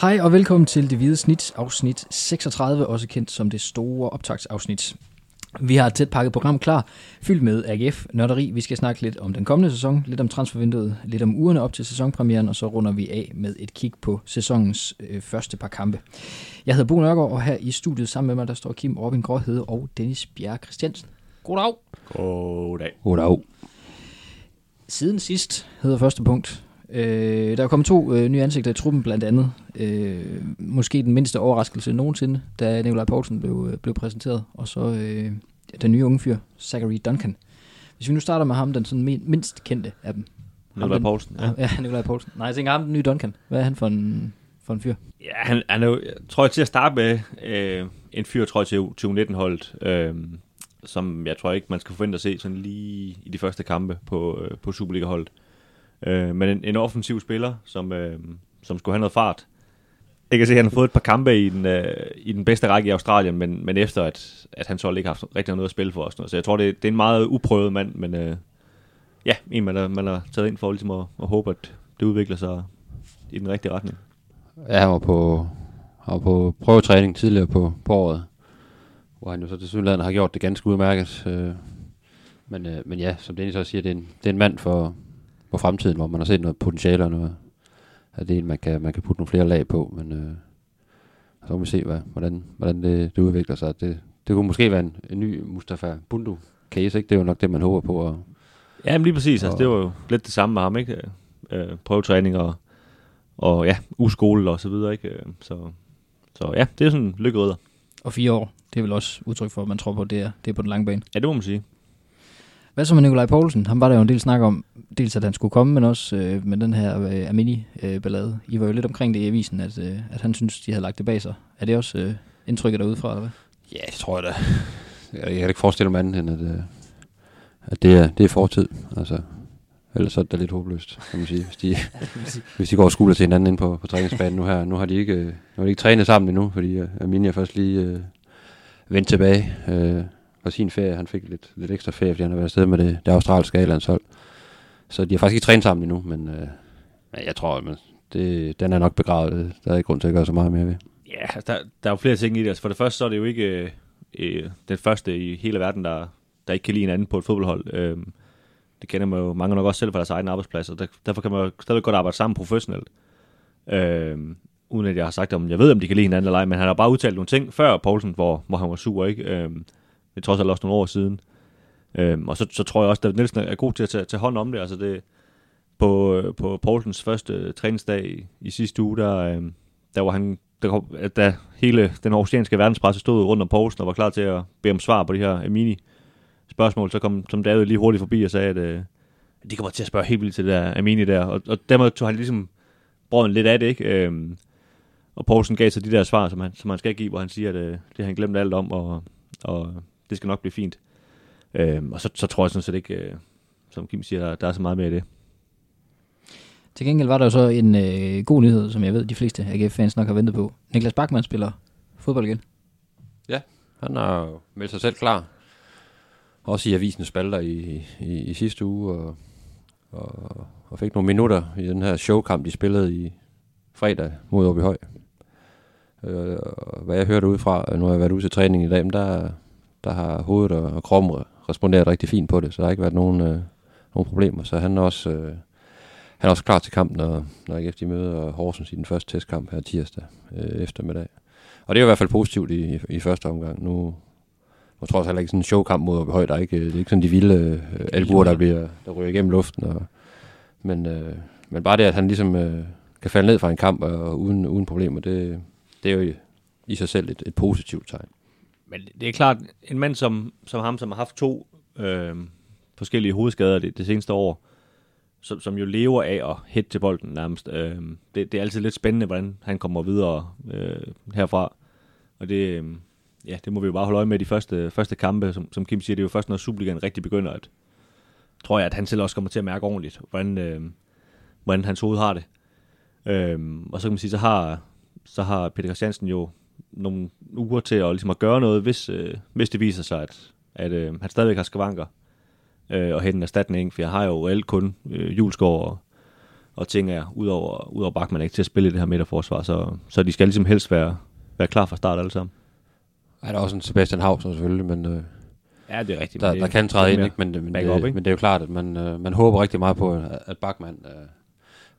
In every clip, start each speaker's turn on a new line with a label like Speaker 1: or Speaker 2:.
Speaker 1: Hej og velkommen til Det Hvide Snit, afsnit 36, også kendt som det store optagsafsnit. Vi har et tæt pakket program klar, fyldt med AGF, nørderi. Vi skal snakke lidt om den kommende sæson, lidt om transfervinduet, lidt om ugerne op til sæsonpremieren, og så runder vi af med et kig på sæsonens øh, første par kampe. Jeg hedder Bo Nørgaard, og her i studiet sammen med mig, der står Kim Robin Gråhede og Dennis Bjerg Christiansen. Goddag.
Speaker 2: Goddag.
Speaker 3: Goddag.
Speaker 1: Siden sidst hedder første punkt. Øh, der er kommet to øh, nye ansigter i truppen, blandt andet. Øh, måske den mindste overraskelse nogensinde, da Nikolaj Poulsen blev, øh, blev præsenteret. Og så øh, den nye unge fyr, Zachary Duncan. Hvis vi nu starter med ham, den sådan min- mindst kendte af dem.
Speaker 2: Nikolaj Poulsen. Ja.
Speaker 1: Ja, Nikolaj Poulsen. Nej, jeg tænker ham, den nye Duncan. Hvad er han for en, for en fyr?
Speaker 2: ja, han, han er jo, jeg tror jeg til at starte med, øh, en fyr, tror jeg, til 2019-holdet, øh, som jeg tror ikke, man skal forvente at se sådan lige i de første kampe på, øh, på Superliga-holdet. Øh, Øh, men en, en offensiv spiller, som, øh, som skulle have noget fart. Jeg kan se, at han har fået et par kampe i den, øh, i den bedste række i Australien, men, men efter at, at han så ikke har haft rigtig noget at spille for os. Så jeg tror, det, det er en meget uprøvet mand, men øh, ja, en man har, man har taget ind for ligesom at, at håbe, at det udvikler sig i den rigtige retning.
Speaker 3: Ja, han var på, han var på prøvetræning tidligere på, på året, hvor han jo så til Sydlandet har gjort det ganske udmærket. Øh, men, øh, men ja, som Dennis også siger, det er en, det er en mand for, for fremtiden, hvor man har set noget potentiale og noget, at det er en, man kan, man kan putte nogle flere lag på, men øh, så må vi se, hvad, hvordan, hvordan det, det udvikler sig. Det, det kunne måske være en, en ny Mustafa Bundu case, ikke? Det er jo nok det, man håber på. Og,
Speaker 2: Ja, men lige præcis. Altså,
Speaker 3: Og-
Speaker 2: det var jo lidt det samme med ham, ikke? Øh, prøvetræning og, og ja, uskole og så videre, ikke? Øh, Så, så ja, det er sådan en lykkerydder.
Speaker 1: Og fire år. Det er vel også udtryk for, at man tror på, at det er, det er på den lange bane.
Speaker 2: Ja, det må man sige.
Speaker 1: Hvad så med Nikolaj Poulsen? Han var der jo en del snak om, dels at han skulle komme, men også øh, med den her øh, Amini-ballade. I var jo lidt omkring det i avisen, at, øh, at han synes, de havde lagt det bag sig. Er det også øh, indtrykket derudefra, eller hvad?
Speaker 3: Ja, det tror jeg da. Jeg, jeg kan ikke forestille mig andet, end at, øh, at det, er, det er fortid. Altså, ellers så er det da lidt håbløst, kan man sige. Hvis de, hvis de går og skuler til hinanden ind på, på træningsbanen nu her. Nu har de ikke, øh, nu har de ikke trænet sammen endnu, fordi øh, Arminia først lige øh, vendt tilbage øh, fra sin ferie. Han fik lidt, lidt ekstra ferie, fordi han har været afsted med det, det australske A-landshold. Så de har faktisk ikke trænet sammen endnu, men, øh, jeg tror, at det, den er nok begravet. Der er ikke grund til at gøre så meget mere ved.
Speaker 2: Ja, altså, der, der er jo flere ting i det. Altså, for det første, så er det jo ikke øh, øh, den første i hele verden, der, der ikke kan lide en anden på et fodboldhold. Øh, det kender man jo mange nok også selv fra deres egen arbejdsplads, og der, derfor kan man jo stadig godt arbejde sammen professionelt. Øh, uden at jeg har sagt, om jeg ved, om de kan lide hinanden eller ej, men han har bare udtalt nogle ting før Poulsen, hvor, hvor han var sur, ikke? Øh, det er trods alt også nogle år siden. Øhm, og så, så tror jeg også, at Nielsen er god til at tage, tage hånd om det. Altså det på, øh, på Poulsens første øh, træningsdag i, i sidste uge, der, øhm, der var han, der, kom- at da hele den aarhusianske verdenspresse stod rundt om Poulsen og var klar til at bede om svar på de her Amini spørgsmål, så kom som David lige hurtigt forbi og sagde, at øh, de kommer til at spørge helt vildt til det der Amini der, og, og dermed tog han ligesom brøden lidt af det, ikke? Øhm, og Poulsen gav så de der svar, som han, som han skal give, hvor han siger, at øh, det har han glemt alt om, og, og det skal nok blive fint. Øhm, og så, så tror jeg sådan set ikke, øh, som Kim siger, der, der er så meget mere i det.
Speaker 1: Til gengæld var der jo så en øh, god nyhed, som jeg ved, de fleste AGF-fans nok har ventet på. Niklas Bachmann spiller fodbold igen.
Speaker 3: Han har jo meldt sig selv klar. Også i avisens spalter i, i, i sidste uge, og, og, og fik nogle minutter i den her showkamp, de spillede i fredag mod Åby Høj. Øh, og hvad jeg hørte udefra, nu har jeg været ude til træning i dag, men der, der har hovedet og, og kroppen responderet rigtig fint på det, så der har ikke været nogen, øh, nogen problemer. Så han er også, øh, han er også klar til kampen, når, når AGF de møder Horsens i den første testkamp her tirsdag øh, eftermiddag. Og det er i hvert fald positivt i, i, i første omgang. Nu, jeg tror også heller ikke sådan en showkamp mod Åby Høj, der er ikke, det er ikke sådan de vilde øh, albuer, der, bliver, der ryger igennem luften. Og, men, øh, men bare det, at han ligesom øh, kan falde ned fra en kamp og uden, uden problemer, det, det er jo i, i sig selv et, et positivt tegn.
Speaker 2: Men det er klart, en mand som, som ham, som har haft to øh, forskellige hovedskader det, det seneste år, som, som jo lever af at hætte til bolden nærmest. Øh, det, det er altid lidt spændende, hvordan han kommer videre øh, herfra. Og det, øh, ja, det må vi jo bare holde øje med de første, første kampe. Som, som Kim siger, det er jo først, når Superligaen rigtig begynder, at tror jeg, at han selv også kommer til at mærke ordentligt, hvordan, øh, hvordan hans hoved har det. Øh, og så kan man sige, så har, så har Peter Christiansen jo nogle uger til at, ligesom at gøre noget, hvis, øh, hvis det viser sig, at, at øh, han stadigvæk har skavanker øh, og hente en erstatning, for jeg har jo reelt kun øh, Julesgaard og, og ting er, udover, udover Bachmann ikke til at spille i det her midterforsvar, så, så de skal ligesom helst være, være klar fra start alle sammen.
Speaker 3: Ja, der er også en Sebastian Hauser selvfølgelig, men øh,
Speaker 2: Ja, det er rigtigt.
Speaker 3: der,
Speaker 2: det,
Speaker 3: der kan træde ind, ikke? Men, men,
Speaker 2: back
Speaker 3: det,
Speaker 2: up, ikke?
Speaker 3: men det er jo klart, at man, øh, man håber rigtig meget på, at, at Bachmann øh,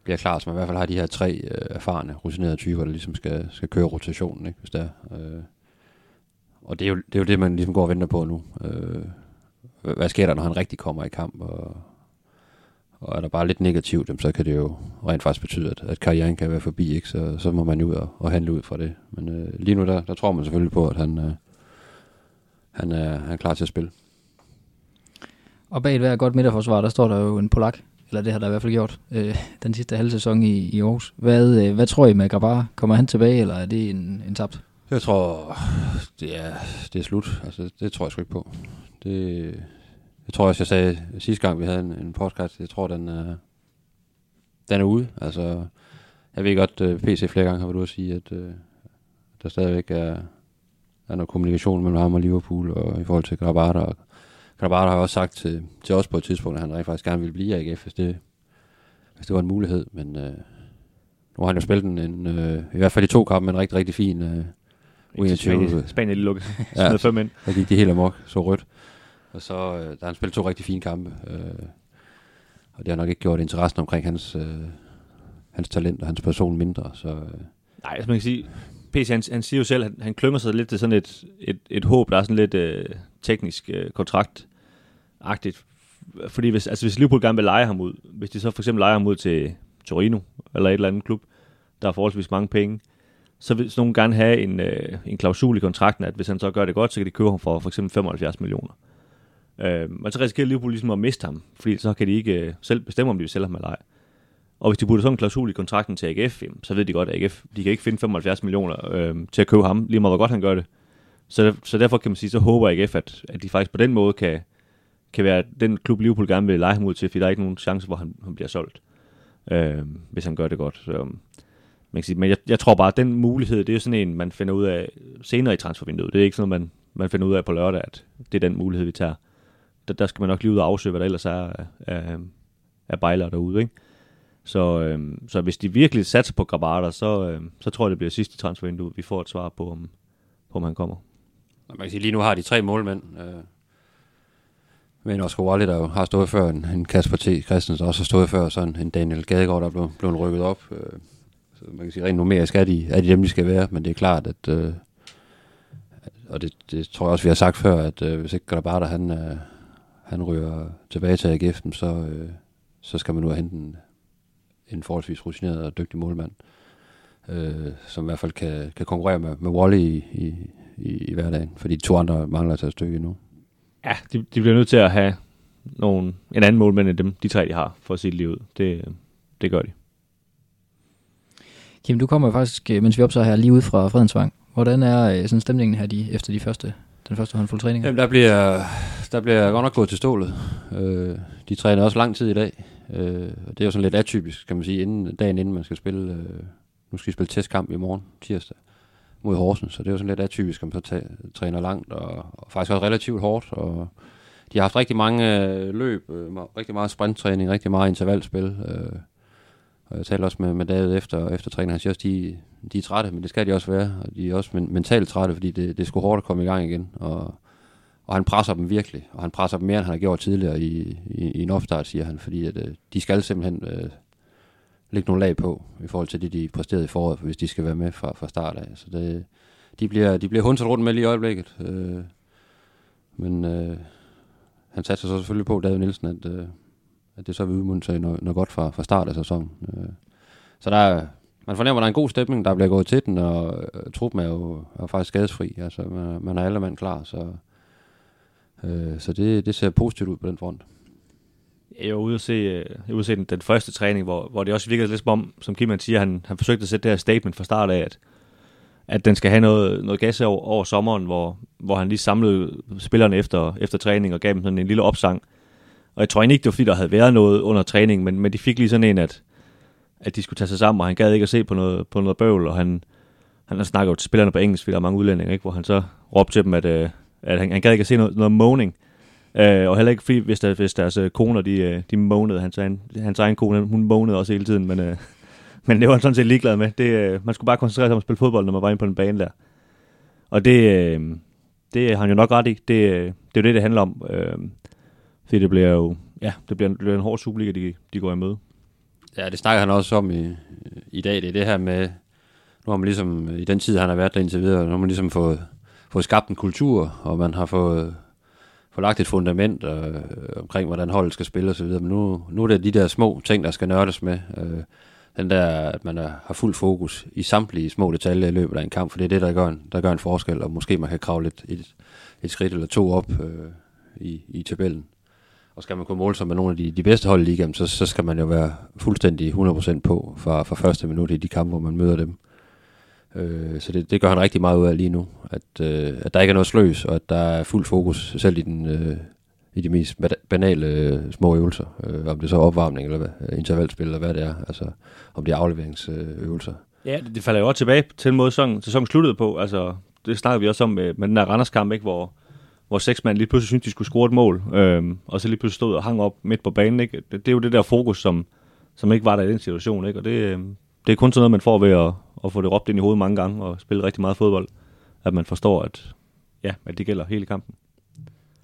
Speaker 3: bliver klar, så man i hvert fald har de her tre øh, erfarne, rutinerede typer, der ligesom skal, skal køre rotationen, ikke? hvis det er. Øh, og det er, jo, det er jo det, man ligesom går og venter på nu. Øh, hvad, sker der, når han rigtig kommer i kamp? Og, og er der bare lidt negativt, så kan det jo rent faktisk betyde, at, at karrieren kan være forbi, ikke? Så, så må man jo ud og, og handle ud fra det. Men øh, lige nu, der, der tror man selvfølgelig på, at han, øh, han, er, han er klar til at spille.
Speaker 1: Og bag et hver godt midterforsvar, der står der jo en polak, eller det har der i hvert fald gjort, øh, den sidste halve sæson i, i Aarhus. Hvad, øh, hvad tror I med Grabar? Kommer han tilbage, eller er det en, en tabt?
Speaker 3: Jeg tror, det er, det er slut. Altså, det tror jeg sgu ikke på. Det, jeg tror også, jeg sagde sidste gang, vi havde en, en podcast, jeg tror, den er, den er ude. Altså, jeg ved godt, øh, uh, PC flere gange har været ude at sige, at uh, der stadigvæk er, er noget kommunikation mellem ham og Liverpool, og i forhold til Grabata. Og Grabata har også sagt til, til os på et tidspunkt, at han rent faktisk gerne ville blive i AGF, hvis det, hvis det var en mulighed. Men uh, nu har han jo spillet en, en uh, i hvert fald i to kampe, en rigtig, rigtig fin uh,
Speaker 2: Indtil
Speaker 3: 21.
Speaker 2: Spanien, Spanien lige lukket.
Speaker 3: Ja.
Speaker 2: Fem ind.
Speaker 3: Der gik de helt amok, så rødt. Og så øh, der har han spillet to rigtig fine kampe. Øh, og det har nok ikke gjort interessen omkring hans, øh, hans talent og hans person mindre. Så øh,
Speaker 2: Nej, altså man kan sige, PC han, han siger jo selv, at han klynger sig lidt til sådan et, et, et håb, der er sådan lidt øh, teknisk øh, agtigt Fordi hvis, altså hvis Liverpool gerne vil lege ham ud, hvis de så for eksempel leger ham ud til Torino, eller et eller andet klub, der har forholdsvis mange penge, så vil sådan nogen gerne have en, øh, en klausul i kontrakten, at hvis han så gør det godt, så kan de købe ham for for eksempel 75 millioner. Øh, men så risikerer Liverpool ligesom at miste ham, fordi så kan de ikke øh, selv bestemme, om de vil sælge ham eller ej. Og hvis de putter sådan en klausul i kontrakten til AGF, jamen, så ved de godt, at AGF de kan ikke finde 75 millioner øh, til at købe ham, lige meget hvor godt han gør det. Så, så derfor kan man sige, så håber AGF, at, at de faktisk på den måde kan, kan være den klub, Liverpool gerne vil lege ham ud til, fordi der er ikke nogen chance, hvor han, han bliver solgt, øh, hvis han gør det godt. Så, øhm, man kan sige, men jeg, jeg tror bare, at den mulighed, det er jo sådan en, man finder ud af senere i transfervinduet. Det er ikke sådan noget, man, man finder ud af på lørdag, at det er den mulighed, vi tager. Der, der skal man nok lige ud og afsøge, hvad der ellers er af, af, af bejlere derude. Ikke? Så, øh, så hvis de virkelig satser på Grabater, så, øh, så tror jeg, det bliver sidste transfervindue, vi får et svar på, om, på, om han kommer.
Speaker 3: man kan sige, lige nu har de tre målmænd. Øh, men Oscar Wally, der jo har stået før en, en Kasper T. Christensen, også har stået før sådan en Daniel Gadegaard, der blev, blevet, rykket op. Øh, så man kan sige, rent numerisk er de, er de dem, de skal være, men det er klart, at øh, og det, det tror jeg også, vi har sagt før, at øh, hvis ikke Grabata, han, øh, han ryger tilbage til AGF'en, så, øh, så skal man nu hente en, en forholdsvis rutineret og dygtig målmand, øh, som i hvert fald kan, kan konkurrere med, med Wally i, i, i, i hverdagen, fordi de to andre mangler at tage et stykke endnu.
Speaker 2: Ja, de, de bliver nødt til at have nogen, en anden målmand end dem, de tre, de har, for at sige det lige ud. Det, det gør de.
Speaker 1: Kim, du kommer jo faktisk, øh, mens vi optager her, lige ud fra Fredensvang. Hvordan er øh, sådan stemningen her de, efter de første, den første håndfuld træning?
Speaker 3: Jamen, der bliver, der bliver godt nok gået til stålet. Øh, de træner også lang tid i dag. Øh, og det er jo sådan lidt atypisk, kan man sige, inden, dagen inden man skal spille. Øh, nu skal vi spille testkamp i morgen, tirsdag, mod Horsens. Så det er jo sådan lidt atypisk, at man så tager, træner langt og, og faktisk også relativt hårdt. Og de har haft rigtig mange øh, løb, øh, rigtig meget sprinttræning, rigtig meget intervalspil. Øh, og jeg talte også med, med David efter, efter træningen, Han siger også, de, de er trætte, men det skal de også være. Og de er også men, mentalt trætte, fordi det, det er sgu hårdt at komme i gang igen. Og, og han presser dem virkelig. Og han presser dem mere, end han har gjort tidligere i, i, i en opstart, siger han. Fordi at, øh, de skal simpelthen øh, lægge nogle lag på, i forhold til det, de præsterede i foråret, hvis de skal være med fra, fra start af. Så det, de bliver, de bliver hundet rundt med lige i øjeblikket. Øh, men øh, han satte sig så selvfølgelig på, David Nielsen, at, øh, at det så vil udmunde sig noget, noget godt fra, fra start af sæsonen. Øh, så der er, man fornemmer, at der er en god stemning, der bliver gået til den, og øh, truppen er jo er faktisk skadesfri. Altså, man, man er alle mand klar, så, øh, så det, det ser positivt ud på den front.
Speaker 2: Jeg var ude at se, øh, jeg var ude at se den, den første træning, hvor, hvor det også virkede lidt som om, som Kim han siger, han, han forsøgte at sætte det her statement fra start af, at, at den skal have noget, noget gas over, over sommeren, hvor, hvor han lige samlede spillerne efter, efter træning og gav dem sådan en lille opsang. Og jeg tror egentlig ikke, det var fordi, der havde været noget under træning, men, men de fik lige sådan en, at, at de skulle tage sig sammen, og han gad ikke at se på noget, på noget bøvl, og han, han snakker jo til spillerne på engelsk, fordi der er mange udlændinge, ikke? hvor han så råbte til dem, at, øh, at han, han gad ikke at se noget, noget moaning. Øh, og heller ikke fordi, hvis, der, hvis deres øh, koner, de, øh, de månede, hans, egen, hans egen kone, hun månede også hele tiden, men, øh, men det var han sådan set ligeglad med. Det, øh, man skulle bare koncentrere sig om at spille fodbold, når man var inde på den bane der. Og det, øh, det har han jo nok ret i. Det, øh, det er jo det, det handler om. Øh, fordi det bliver jo ja, det bliver, det bliver en hård Superliga, de, de går imod.
Speaker 3: Ja, det snakker han også om i, i dag. Det er det her med, nu har man ligesom, i den tid, han har været der indtil videre, nu har man ligesom fået, fået skabt en kultur, og man har fået, få lagt et fundament øh, omkring, hvordan holdet skal spille osv. Men nu, nu er det de der små ting, der skal nørdes med. Øh, den der, at man er, har fuld fokus i samtlige små detaljer i løbet af en kamp, for det er det, der gør en, der gør en forskel, og måske man kan kravle et, et, et skridt eller to op øh, i, i tabellen. Og skal man kunne måle sig med nogle af de, de bedste hold i ligaen, så, så skal man jo være fuldstændig 100% på fra, fra første minut i de kampe, hvor man møder dem. Øh, så det, det gør han rigtig meget ud af lige nu. At, øh, at der ikke er noget sløs, og at der er fuld fokus, selv i, den, øh, i de mest banale øh, små øvelser. Øh, om det er så opvarmning, eller hvad, øh, intervalspil, eller hvad det er. Altså om det er afleveringsøvelser.
Speaker 2: Ja, det, det falder jo også tilbage til den måde, sæsonen, sæsonen sluttede på. Altså, det snakker vi også om med, med den der Randers-kamp, ikke, hvor hvor seks mand lige pludselig syntes, de skulle score et mål, øhm, og så lige pludselig stod og hang op midt på banen. Ikke? Det, det er jo det der fokus, som, som ikke var der i den situation. Ikke? Og det, øhm, det er kun sådan noget, man får ved at, at få det råbt ind i hovedet mange gange og spille rigtig meget fodbold, at man forstår, at, ja, at det gælder hele kampen.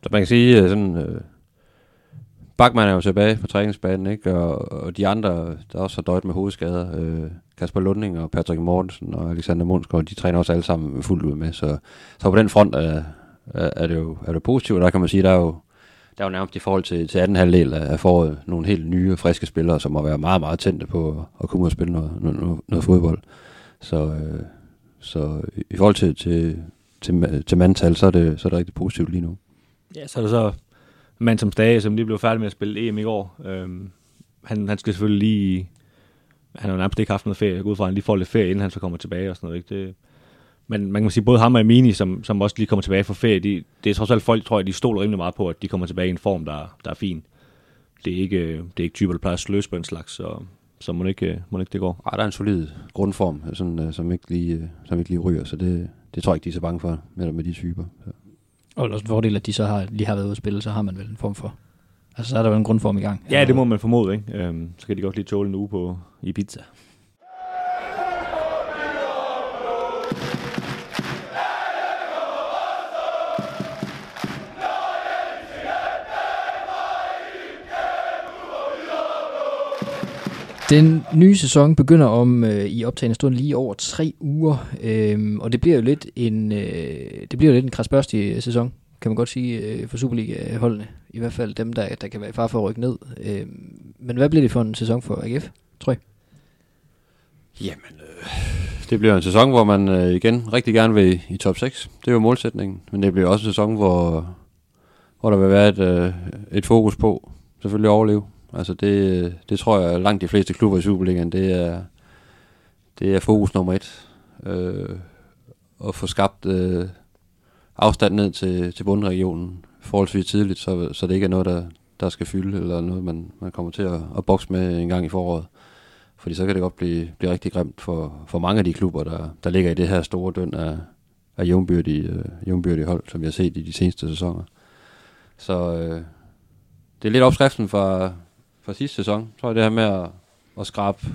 Speaker 3: Så man kan sige, sådan, øh, Bachmann er jo tilbage på træningsbanen, ikke? Og, og de andre, der også har døjet med hovedskader, øh, Kasper Lunding og Patrick Mortensen og Alexander Mundsgaard, de træner også alle sammen fuldt ud med. Så, så på den front er, er det jo er det positivt, og der kan man sige, der er jo, der er jo nærmest i forhold til, til anden halvdel af foråret nogle helt nye, friske spillere, som må være meget, meget tændte på at komme ud og spille noget, noget, noget fodbold. Så, øh, så i forhold til, til, til, til mandtal, så er, det, så er det rigtig positivt lige nu.
Speaker 2: Ja, så er der så mand som Stage, som lige blev færdig med at spille EM i går. Øhm, han, han skal selvfølgelig lige... Han har nærmest ikke haft noget ferie. Jeg går ud fra, at han lige får lidt ferie, inden han så kommer tilbage og sådan noget. Ikke? Det, men man kan sige, både ham og Amini, som, som også lige kommer tilbage fra ferie, de, det er trods alt folk, tror jeg, de stoler rimelig meget på, at de kommer tilbage i en form, der, der er fin. Det er ikke, øh, det er ikke typer, der plejer at sløse på en slags, så, så må ikke, må ikke det går.
Speaker 3: Ej, der er en solid grundform, sådan, øh, som, ikke lige, øh, som ikke lige ryger, så det, det tror jeg ikke, de er så bange for med, med de typer. Så.
Speaker 1: Og også en fordel, at de så har, lige har været ude at spille, så har man vel en form for... Altså, så er der jo en grundform i gang.
Speaker 2: Ja, det må man formode, ikke? Øhm, så kan de godt lige tåle en uge på Ibiza.
Speaker 1: Den nye sæson begynder om øh, i optagende stund lige over tre uger, øh, og det bliver jo lidt en øh, det bliver jo lidt en krasbørstig øh, sæson, kan man godt sige, øh, for Superliga-holdene. I hvert fald dem, der, der kan være i far for at rykke ned. Øh, men hvad bliver det for en sæson for AGF, tror jeg?
Speaker 3: Jamen, øh, det bliver en sæson, hvor man øh, igen rigtig gerne vil i top 6. Det er jo målsætningen. Men det bliver også en sæson, hvor, hvor der vil være et, øh, et fokus på selvfølgelig at overleve. Altså det, det tror jeg langt de fleste klubber i Superligaen, det er, det er fokus nummer et. Øh, at få skabt øh, afstand ned til, til bundregionen forholdsvis tidligt, så, så det ikke er noget, der, der skal fylde, eller noget, man, man kommer til at, at bokse med en gang i foråret. Fordi så kan det godt blive, blive rigtig grimt for, for mange af de klubber, der, der ligger i det her store døn af, af jævnbyrdige, øh, jævnbyrdige hold, som vi har set i de seneste sæsoner. Så øh, det er lidt opskriften fra, fra sidste sæson. tror jeg, det her med at, at skrabe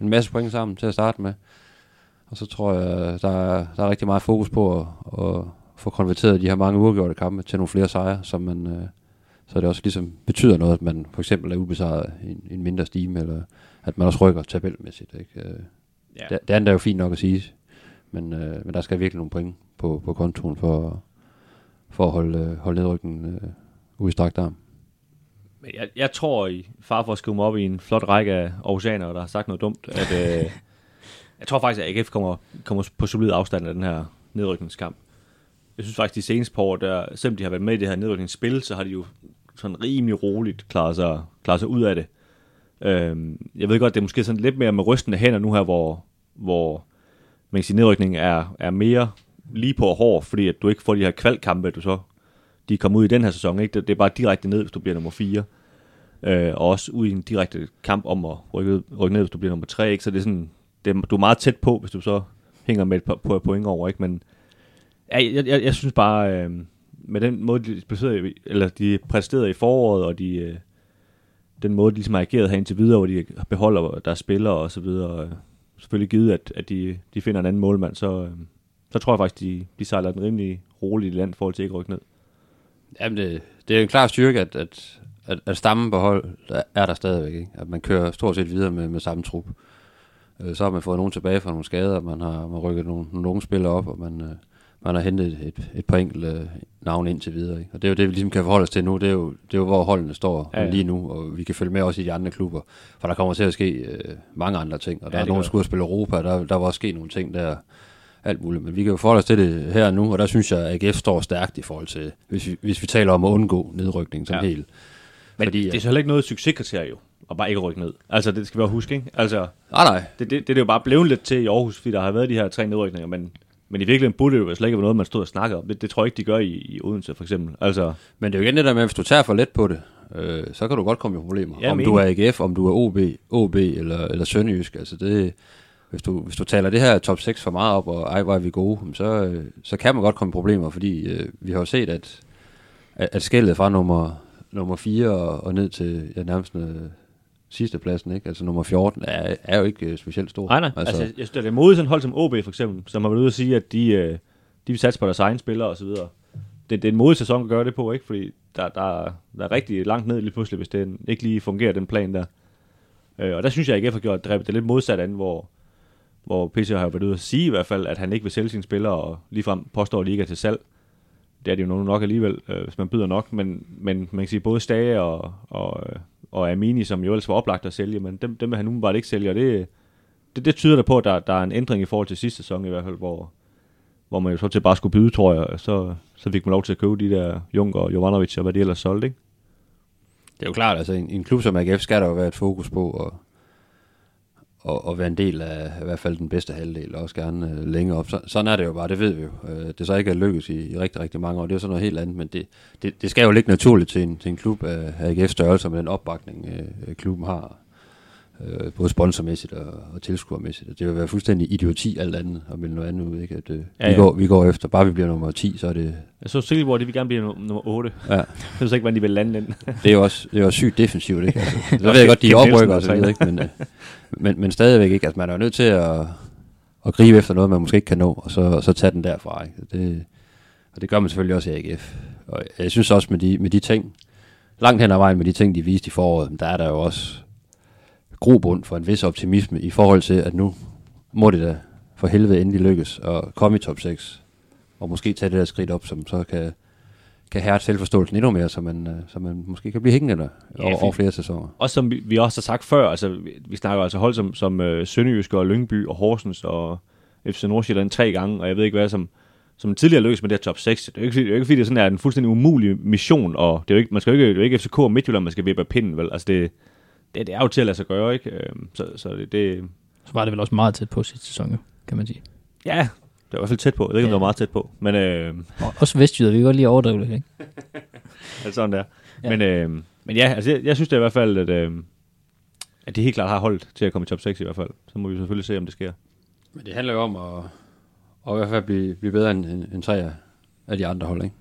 Speaker 3: en masse point sammen til at starte med. Og så tror jeg, der er, der er rigtig meget fokus på at, at få konverteret de her mange uafgjorte kampe til nogle flere sejre, som man, øh, så det også ligesom betyder noget, at man for eksempel er ubesejret i en, en mindre stime, eller at man også rykker tabelmæssigt. Ikke? Øh, ja. det, det andet er jo fint nok at sige, men, øh, men der skal virkelig nogle point på, på kontoen for, for at holde, holde nedrykningen øh, ude i strakt arm.
Speaker 2: Men jeg, jeg tror, i far for at skrive mig op i en flot række af aarhusianere, der har sagt noget dumt, at øh, jeg tror faktisk, at AGF kommer, kommer på solid afstand af den her nedrykningskamp. Jeg synes faktisk, de seneste par år, der, selvom de har været med i det her nedrykningsspil, så har de jo sådan rimelig roligt klaret sig, klaret sig ud af det. Øhm, jeg ved godt, det er måske sådan lidt mere med rystende hænder nu her, hvor, hvor man kan sige, nedrykningen er, er mere lige på og hård, fordi at du ikke får de her kvalkampe, du så de kommer ud i den her sæson. Ikke? Det, det er bare direkte ned, hvis du bliver nummer 4. Øh, og også ud i en direkte kamp om at rykke, rykke ned, hvis du bliver nummer 3. Ikke? Så det er sådan, det er, du er meget tæt på, hvis du så hænger med et par, på point over. Ikke? Men ja, jeg, jeg, jeg synes bare, øh, med den måde, de, præsterede, eller de præsterede i foråret, og de, øh, den måde, de ligesom har ageret her indtil videre, hvor de beholder deres spillere og så videre. øh, Selvfølgelig givet, at, at de, de finder en anden målmand, så, øh, så tror jeg faktisk, de, de sejler den rimelig roligt i land i forhold til ikke at rykke ned.
Speaker 3: Jamen, det, det er en klar styrke, at, at, at, at stammen på hold er der stadigvæk. Ikke? At man kører stort set videre med, med samme trup. Øh, Så har man fået nogen tilbage fra nogle skader, man har man rykket nogle, nogle unge spillere op, og man, øh, man har hentet et, et, et par enkelte øh, navne ind til videre. Ikke? Og det er jo det, vi ligesom kan forholde os til nu. Det er jo, det er jo hvor holdene står
Speaker 2: Ja,
Speaker 3: ja, lige nu, og vi kan følge med også i de andre klubber. For der kommer til at ske øh, mange andre ting, og der
Speaker 2: Ja,
Speaker 3: er nogen, der skulle spille Europa, der, der vil også ske nogle ting der, alt muligt. Men vi kan jo forholde os til det her nu, og der synes jeg, at AGF står stærkt i forhold til, hvis vi, hvis vi taler om at undgå nedrykning som
Speaker 2: Ja.
Speaker 3: helt.
Speaker 2: Men
Speaker 3: Fordi,
Speaker 2: det er så heller ikke noget succeskriterie jo, at bare ikke rykke ned. Altså, det skal vi også huske, ikke? Altså,
Speaker 3: Nej, nej.
Speaker 2: det, det, det er jo bare blevet lidt til i Aarhus, fordi der har været de her tre nedrykninger, men, men i virkeligheden burde det jo slet ikke være noget, man stod og snakkede om. Det, det tror jeg ikke, de gør i, i Odense, for eksempel. Altså,
Speaker 3: Men det er jo igen det der med, at hvis du tager for let på det, øh, så kan du godt komme i problemer.
Speaker 2: Ja,
Speaker 3: om
Speaker 2: men
Speaker 3: du er AGF, om du er OB, OB eller, eller Sønderjysk, altså det, hvis du, hvis du taler det her top 6 for meget op, og ej, hvor er vi gode, så, så kan man godt komme i problemer, fordi øh, vi har jo set, at, at, at skældet fra nummer, nummer 4 og, og ned til ja, nærmest øh, sidste pladsen, ikke? altså nummer 14, er, er jo ikke øh, specielt stor.
Speaker 2: nej, nej. Altså, altså, jeg synes, det er modigt sådan hold som OB, for eksempel, som har været ude at sige, at de, øh, de vil satse på deres egne spillere og så videre. Det, det er en modig sæson at gøre det på, ikke? Fordi der, der, der er rigtig langt ned lige pludselig, hvis det ikke lige fungerer, den plan der. Øh, og der synes jeg, at AGF har gjort det lidt modsat an, hvor, hvor PC har været ude at sige i hvert fald, at han ikke vil sælge sine spillere, og ligefrem påstår, at de ikke er til salg. Det er det jo nok alligevel, øh, hvis man byder nok, men, men man kan sige, både Stage og, og, øh, og Amini, som jo ellers var oplagt at sælge, men dem, dem vil han umiddelbart ikke sælge, og det, det, det tyder da på, at der, der er en ændring i forhold til sidste sæson i hvert fald, hvor, hvor man jo så til bare skulle byde, tror jeg, og så, så fik man lov til at købe de der Junker og Jovanovic og hvad de ellers solgte, ikke?
Speaker 3: Det er jo klart, altså en, en klub som AGF skal der jo være et fokus på og og, og være en del af i hvert fald den bedste halvdel, og også gerne øh, længere op. Så, sådan er det jo bare, det ved vi jo. Øh, det så ikke er lykkes i, i rigtig, rigtig mange år, det er jo sådan noget helt andet, men det, det, det skal jo ligge naturligt til en, til en klub øh, af, af AGF størrelse med den opbakning, øh, klubben har, øh, både sponsormæssigt og, og tilskuermæssigt. Og Det vil være fuldstændig idioti alt andet, og melde noget andet ud, ikke? At, øh,
Speaker 2: Ja,
Speaker 3: vi,
Speaker 2: ja.
Speaker 3: går, vi går efter, bare vi bliver nummer 10, så er det,
Speaker 2: Jeg så Silkeborg, de vil gerne blive nummer, nummer 8.
Speaker 3: ja,
Speaker 2: Jeg så ikke, hvordan de vil lande den.
Speaker 3: det er jo også, det er jo også sygt defensivt, ikke? Altså, så ved jeg godt, de er oprykker og så videre, ikke? Men, øh, men, men stadigvæk ikke. Altså, man er jo nødt til at, at gribe efter noget, man måske ikke kan nå, og så, og så tage den derfra, ikke? Det, og det gør man selvfølgelig også i AGF. Og jeg synes også med de, med de ting, langt hen ad vejen med de ting, de viste i foråret, der er der jo også grobund for en vis optimisme i forhold til, at nu må det da for helvede endelig lykkes at komme i top 6, og måske tage det der skridt op, som så kan, kan hærde selvforståelsen endnu mere, så man, øh, så man måske kan blive hængende der
Speaker 2: Ja,
Speaker 3: over, over flere sæsoner.
Speaker 2: Også som vi, vi også har sagt før, altså vi, vi snakker altså hold som, som øh, Sønderjyske og Lyngby og Horsens og FC Nordsjælland tre gange, og jeg ved ikke hvad, som, som tidligere lykkedes med det her top 6. Det er jo ikke, det er jo ikke fordi, det sådan er en fuldstændig umulig mission, og det er jo ikke, man skal jo ikke, det er jo ikke FCK og Midtjylland, man skal vippe af pinden, vel? Altså det, det, det er jo til at lade sig gøre, ikke? Øhm, Så, så det, det,
Speaker 1: Så var det vel også meget tæt på sidste sæson, kan man sige.
Speaker 2: ja, det var i hvert fald tæt på. Jeg ved ikke, om
Speaker 1: Ja.
Speaker 2: det var meget tæt på, men øh,
Speaker 1: Og også Vestjyder, vi kan godt lige overdrive lidt, ikke?
Speaker 2: altså sådan der.
Speaker 1: Ja.
Speaker 2: Men, øh, men ja, altså jeg, jeg synes det i hvert fald, at, øh, at de helt klart har holdt til at komme i top 6 i hvert fald. Så må vi selvfølgelig se, om det sker.
Speaker 3: Men det handler jo om at, at i hvert fald blive, blive bedre end, end, end tre af, de andre hold, ikke?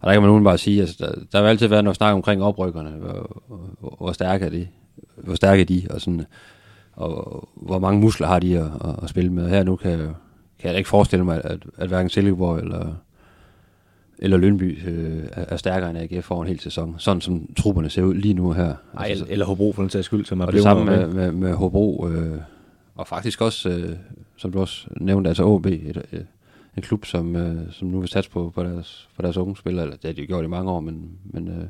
Speaker 3: Og der kan man uden bare sige, altså, der, der vil altid være noget snak omkring oprykkerne, hvor, hvor, hvor stærke er de, hvor stærke er de, og sådan, og hvor mange muskler har de at, at, at spille med. Her nu kan kan jeg da ikke forestille mig, at, at hverken Silkeborg eller, eller Lønby øh, er, er stærkere end AGF for en hel sæson. Sådan som trupperne ser ud lige nu her.
Speaker 2: Ej,
Speaker 3: Altså,
Speaker 2: eller, Hobro for den sags skyld, som er
Speaker 3: og det samme
Speaker 2: med.
Speaker 3: med, med, Hobro, øh, og faktisk også, øh, som du også nævnte, altså OB, et, et, en klub, som, øh, som nu vil satse på, på, deres, på deres unge spillere, eller det har de jo gjort i mange år, men, men øh,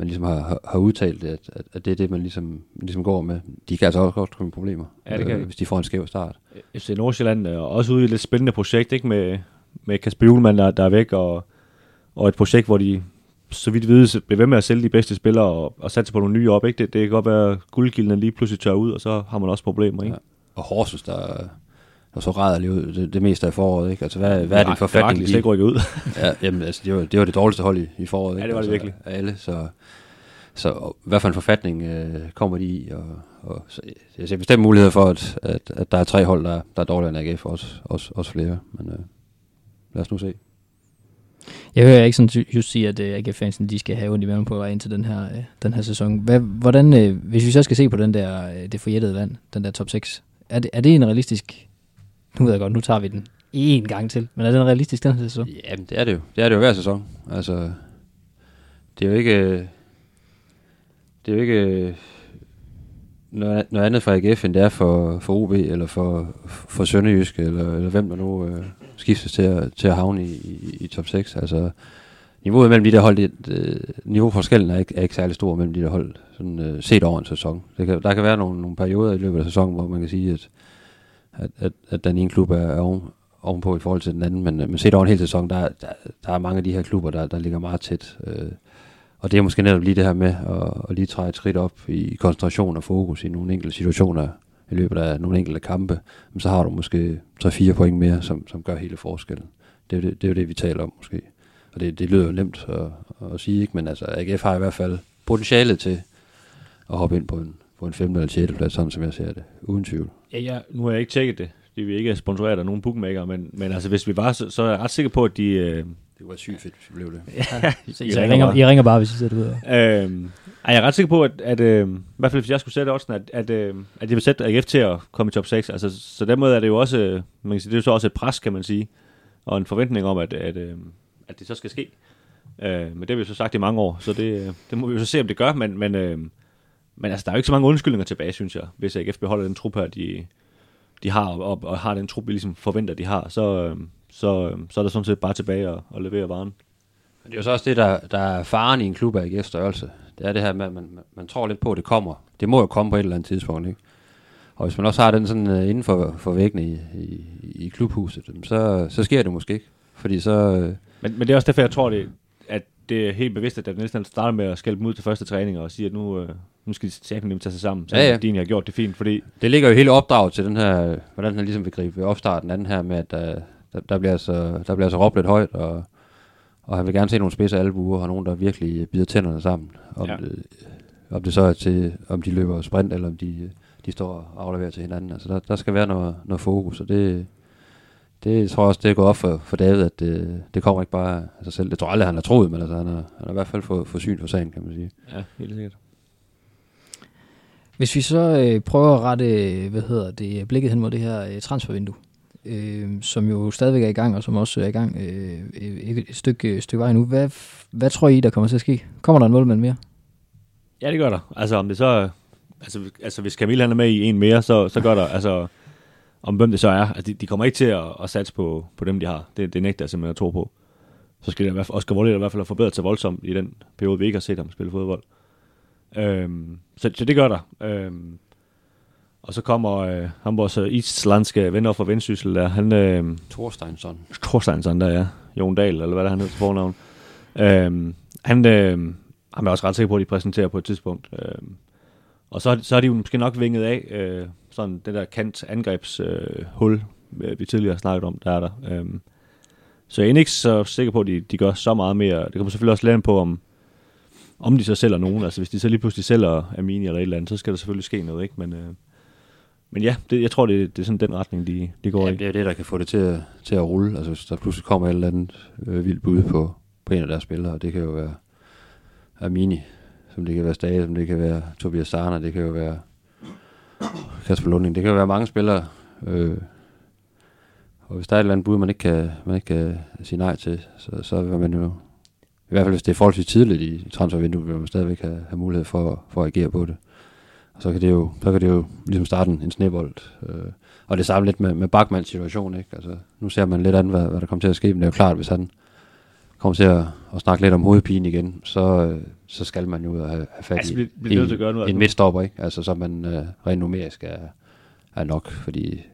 Speaker 3: man ligesom har, har, udtalt, at, at, at det er det, man ligesom, ligesom går med. De kan altså også godt komme problemer,
Speaker 2: Ja, det kan de.
Speaker 3: hvis de får en skæv start.
Speaker 2: FC Nordsjælland er også ude i et lidt spændende projekt, ikke? Med, med Kasper Julemand, der, der er væk, og, og et projekt, hvor de så vidt vides, bliver ved med at sælge de bedste spillere og, og satse på nogle nye op. Ikke? Det, det kan godt være, at guldkilden lige pludselig tør ud, og så har man også problemer. Ikke?
Speaker 3: Ja. Og Horsens, der, der så ræder lige ud det, det meste af foråret, ikke? Altså, hvad, hvad er din forfatning?
Speaker 2: Mirakel er ikke rykket ud.
Speaker 3: ja, jamen, altså, det var, det var det dårligste hold i, i foråret.
Speaker 2: Ja,
Speaker 3: ikke?
Speaker 2: det var det
Speaker 3: altså,
Speaker 2: virkelig.
Speaker 3: Af alle, så, så og hvad for en forfatning øh, kommer de i? Og, og, så, jeg ser bestemt muligheder for, at, at, at der er tre hold, der, der er dårligere end AGF, også, også, også flere. Men øh, lad os nu se.
Speaker 1: Jeg hører ikke sådan just sige, at uh, AGF-fansen de skal have ondt i maven på vej ind til den her, uh, den her sæson. Hvad, hvordan, uh, hvis vi så skal se på den der, uh, det forjættede land, den der top 6, er det, er det en realistisk... Nu ved jeg godt, nu tager vi den en gang til, men er den realistisk den her sæson?
Speaker 3: Jamen, det er det jo. Det er det jo hver sæson. Altså, det er jo ikke... Øh, det er jo ikke øh, noget, noget andet for AGF, end det er for, for OB, eller for, for Sønderjysk, eller, eller hvem der nu øh, skiftes til at, til at havne i, i, i top 6. Altså, niveauet mellem de der hold, det, øh, niveauforskellen er ikke, er ikke særlig stor mellem de der hold, sådan, øh, set over en sæson. Det kan, der kan være nogle, nogle perioder i løbet af sæsonen, hvor man kan sige, at, at, at, at den ene klub er, oven, ovenpå i forhold til den anden, men, øh, men set over en hel sæson, der, der, der er mange af de her klubber, der, der ligger meget tæt. Øh, og det er måske netop lige det her med at, at lige træde et skridt op i koncentration og fokus i nogle enkelte situationer i løbet af nogle enkelte kampe, så har du måske 3-4 point mere, som, som gør hele forskellen. Det er, det, det er jo det, vi taler om måske. Og det, det lyder jo nemt at, at sige, ikke? men altså AGF har i hvert fald potentialet til at hoppe ind på en, på en 5. eller 6. plads, sådan som jeg ser det, uden tvivl.
Speaker 2: Ja, ja, nu har jeg ikke tjekket det. De vil ikke sponsoreret af nogen bookmaker, men, men altså, hvis vi var, så, så er jeg ret sikker på, at de, øh,
Speaker 3: det var sygt fedt, hvis vi blev det.
Speaker 1: ja, så I, ringer, I ringer bare, hvis I sætter det ud
Speaker 2: af. Øhm, er jeg ret sikker på, at, at øh, i hvert fald hvis jeg skulle sætte odds, at, at, øh, at jeg vil sætte AGF til at komme i top 6. Altså, så den måde er det jo også, man kan sige, det er jo så også et pres, kan man sige, og en forventning om, at, at, øh, at det så skal ske. Øh, men det har vi jo så sagt i mange år, så det, det må vi jo så se, om det gør, men, men, øh, men altså, der er jo ikke så mange undskyldninger tilbage, synes jeg, hvis AGF beholder den trup her, de, de har, og, og har den trup, vi ligesom forventer, de har, så, øh, så, så er der sådan set bare tilbage at, at levere varen.
Speaker 3: Men det er jo så også det, der, der er faren i en klub af AGF størrelse. Det er det her med, at man, man, tror lidt på, at det kommer. Det må jo komme på et eller andet tidspunkt, ikke? Og hvis man også har den sådan uh, inden for, for væggene i, i, i klubhuset, så, så sker det måske ikke. Fordi så... Uh...
Speaker 2: Men, men det er også derfor, jeg tror, det, at det er helt bevidst, at der næsten starter med at skælde dem ud til første træning og sige, at nu, uh, nu skal de tage sig sammen, så ja, ja. de har gjort det fint. Fordi...
Speaker 3: Det ligger jo hele opdraget til den her, hvordan han ligesom vil gribe opstarten af den her med, at uh, der, der, bliver altså, der bliver altså råbt lidt højt, og, og han vil gerne se nogle spidse albuer, og nogen, der virkelig bider tænderne sammen. Om, ja. det, om det så er til, om de løber sprint, eller om de, de står og afleverer til hinanden. Altså der, der skal være noget, noget fokus, og det, det tror jeg også, det er gået op for, for David, at det, det kommer ikke bare af sig selv. Det tror jeg aldrig, han har troet, men altså, han, har, han har i hvert fald fået, fået syn for sagen, kan man sige.
Speaker 2: Ja, helt sikkert.
Speaker 1: Hvis vi så øh, prøver at rette hvad hedder det, blikket hen mod det her øh, transfervindue, øh, som jo stadigvæk er i gang, og som også er i gang øh, et, et stykke, stykke vej nu. Hvad, hvad tror I, der kommer til at ske? Kommer der en målmand mere?
Speaker 2: Ja, det gør der. Altså, om det så... Altså, altså hvis Camille han er med i en mere, så, så gør der... Altså, om hvem det så er. Altså, de, de kommer ikke til at, at satse på, på dem, de har. Det, det nægter jeg simpelthen at tro på. Så skal det i hvert fald, Oscar Volley i hvert fald have forbedret sig voldsomt i den periode, vi ikke har set ham spille fodbold. Øhm, så, så det gør der. Øhm, og så kommer øh, ham vores øh, islandske venner fra Vendsyssel, der, han... Øh,
Speaker 3: Thorsteinsson.
Speaker 2: Thorsteinsson, der ja. Jon Dahl, eller hvad der han hedder til fornavn. Øh, han, øh, han er også ret sikker på, at de præsenterer på et tidspunkt. Øh, og så, så er de jo måske nok vinget af, øh, sådan det der kant angrebshul, øh, vi tidligere har snakket om, der er der. Øh, så jeg er ikke så sikker på, at de, de gør så meget mere. Det kommer selvfølgelig også lande på, om, om de så sælger nogen. Altså hvis de så lige pludselig sælger Amini eller et eller andet, så skal der selvfølgelig ske noget, ikke? Men, øh, men ja, det, jeg tror, det, det er sådan den retning, de, de går
Speaker 3: ja,
Speaker 2: i.
Speaker 3: det er det, der kan få det til at, til at rulle. Altså hvis der pludselig kommer et eller andet øh, vildt bud på, på en af deres spillere, det kan jo være Amini, som det kan være Stage, som det kan være Tobias Sarner, det kan jo være Kasper Lunding, det kan jo være mange spillere. Øh, og hvis der er et eller andet bud, man ikke kan, man ikke kan sige nej til, så, så vil man jo, i hvert fald hvis det er forholdsvis tidligt i transfervinduet, vil man stadigvæk have, have mulighed for, for at agere på det. Og så kan det jo, så kan det jo ligesom starte en, en snebold. Øh, og det samme lidt med, med Bachmanns situation. Ikke? Altså, nu ser man lidt andet, hvad, hvad der kommer til at ske, men det er jo klart, hvis han kommer til at, at snakke lidt om hovedpine igen, så, øh, så skal man jo ud og have, have fat altså, i
Speaker 2: bliver
Speaker 3: en, en midtstopper, ikke? Altså, så man øh, rent numerisk er, er nok, fordi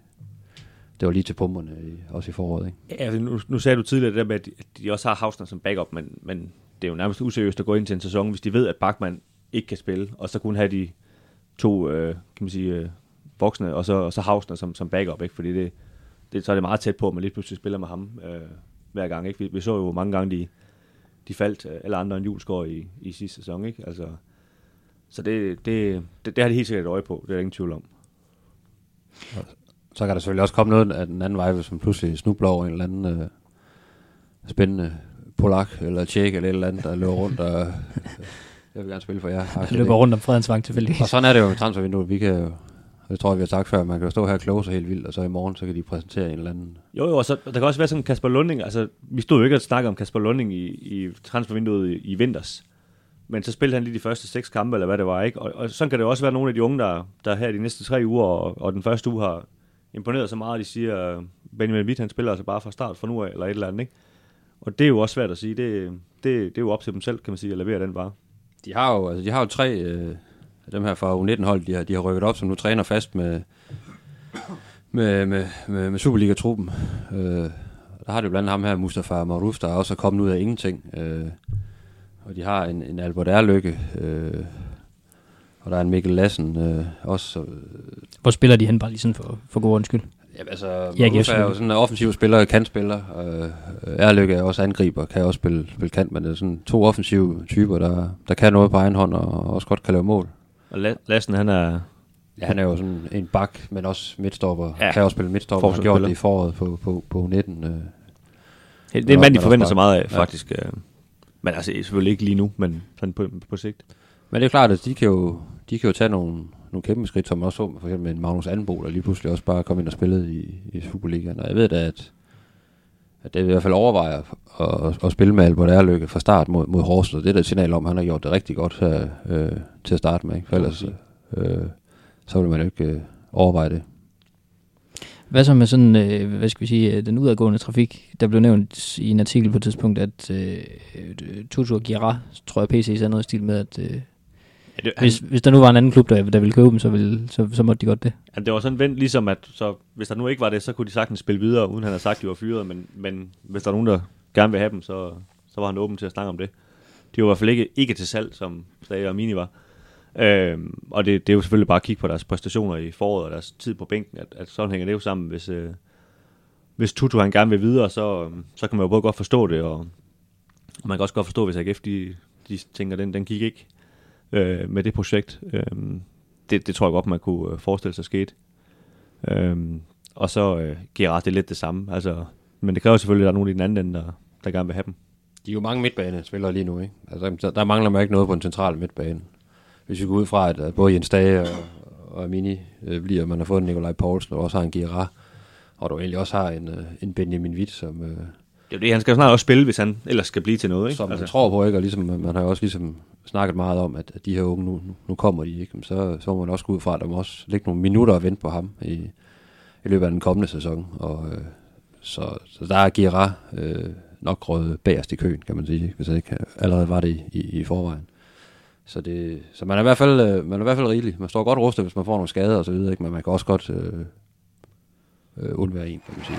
Speaker 3: det var lige til pumperne, i, også i foråret. Ikke?
Speaker 2: Ja, altså, nu, nu sagde du tidligere det der med, at de, at de også har Hausner som backup, men, men det er jo nærmest useriøst at gå ind til en sæson, hvis de ved, at Bachmann ikke kan spille, og så kun have de to, øh, kan man sige, øh, voksne, og så, og så Hausner som, som backup, ikke? fordi det, det, så er det meget tæt på, at man lige pludselig spiller med ham øh, hver gang. Ikke? Vi, vi, så jo mange gange, de, de faldt, øh, eller andre end Julesgaard i, i sidste sæson. Ikke? Altså, så det, det, det, det har de helt sikkert et øje på, det er der ingen tvivl om.
Speaker 3: Så kan der selvfølgelig også komme noget af den anden vej, hvis man pludselig snubler over en eller anden øh, spændende polak eller tjek eller et eller andet, der løber rundt og... jeg vil gerne spille for jer.
Speaker 1: Jeg løber rundt om Fredensvang tilfældigvis.
Speaker 3: Og sådan er det jo med transfervinduet. Vi kan jo, det tror jeg, vi har sagt før, man kan jo stå her og kloge sig helt vildt, og så i morgen, så kan de præsentere en eller anden.
Speaker 2: Jo, jo, og så, der kan også være sådan Kasper Lunding. Altså, vi stod jo ikke og snakkede om Kasper Lunding i, i transfervinduet i, i vinters. Men så spillede han lige de første seks kampe, eller hvad det var, ikke? Og, og sådan kan det jo også være nogle af de unge, der, der her de næste tre uger, og, og den første uge har imponeret så meget, at de siger, Benjamin Witt, han spiller altså bare fra start fra nu af, eller et eller andet, ikke? Og det er jo også svært at sige. Det, det, det er jo op til dem selv, kan man sige, at levere den bare.
Speaker 3: De har jo, altså, de har jo tre øh, dem her fra U19-hold, de har, de har rykket op, som nu træner fast med, med, med, med, med Superliga-truppen. Øh, der har det jo blandt andet ham her, Mustafa Maruf, der også er kommet ud af ingenting. Øh, og de har en, en Albert Erløkke, øh, og der er en Mikkel Lassen øh, også. Øh,
Speaker 1: Hvor spiller de hen, bare lige sådan for, for god skyld?
Speaker 3: Ja, altså, Maruf er jo sådan en offensiv spiller, kantspiller. Øh, Erlykke er også angriber, kan også spille, spille kant, men det er sådan to offensive typer, der, der kan noget på egen hånd, og også godt kan lave mål.
Speaker 2: Og Lassen, han er...
Speaker 3: Ja, han er jo sådan en bak, men også midtstopper. Ja. Kan også spille midtstopper. Han gjort det i foråret på, på, på 19. Øh.
Speaker 2: Det er en mand, de forventer så meget af, faktisk. Ja. Øh. Men altså, selvfølgelig ikke lige nu, men sådan på, på sigt.
Speaker 3: Men det er klart, at de kan jo, de kan jo tage nogle, nogle kæmpe skridt, som også så for eksempel med Magnus Anbo, der lige pludselig også bare kom ind og spillede i, i Superligaen. Og jeg ved da, at, at det i hvert fald overvejer at, at, at spille med Albert Erlykke fra start mod, mod Horst, og det er et signal om, at han har gjort det rigtig godt her, øh, til at starte med. Ikke? For ellers øh, så vil man jo ikke øh, overveje det.
Speaker 1: Hvad så med sådan, øh, hvad skal vi sige, øh, den udadgående trafik? Der blev nævnt i en artikel på et tidspunkt, at øh, Tutu og Gira, tror jeg PC sagde noget i stil med, at øh, ja, det, hvis, han, hvis der nu var en anden klub, der, der ville købe dem, så, ville, så, så måtte de godt det.
Speaker 2: Ja, det var sådan vendt ligesom, at så, hvis der nu ikke var det, så kunne de sagtens spille videre, uden han havde sagt, at de var fyret, men, men hvis der er nogen, der gerne vil have dem, så, så var han åben til at snakke om det. De var i hvert fald ikke, ikke til salg, som Stage og Mini var. Øh, og det, det er jo selvfølgelig bare at kigge på deres præstationer i foråret og deres tid på bænken, at, at sådan hænger det jo sammen. Hvis, øh, hvis Tutu han gerne vil videre, så, så kan man jo både godt forstå det, og man kan også godt forstå, hvis AGF de, de tænker, den, den gik ikke øh, med det projekt. Øh, det, det tror jeg godt, man kunne øh, forestille sig skete. Øh, og så øh, Gerard, det er lidt det samme. Altså, men det kræver selvfølgelig, at der er nogen i den anden ende, der, der gerne vil have dem.
Speaker 3: De er jo mange midtbanespillere lige nu, ikke? Altså, der mangler man ikke noget på en central midtbane hvis vi går ud fra, at øh, både Jens Dage og, og Mini øh, bliver, man har fået en Nikolaj Poulsen, og også har en Gira, og du egentlig også har en, øh, en Benjamin Witt, som... Øh,
Speaker 2: det er det, han skal snart også spille, hvis han ellers skal blive til noget, ikke?
Speaker 3: Som altså. man tror på, ikke? Og ligesom, man har jo også ligesom snakket meget om, at, at de her unge, nu, nu kommer de, ikke? Så, så må man også gå ud fra, at der må også ligge nogle minutter at vente på ham i, i løbet af den kommende sæson. Og, øh, så, så der er Gira øh, nok røget bagerst i køen, kan man sige, hvis han ikke allerede var det i, i, i forvejen. Så, det, så man er i hvert fald, øh, man er i hvert fald rigelig. Man står godt rustet, hvis man får nogle skader og så videre, ikke? men man kan også godt øh, øh, undvære en, kan man sige.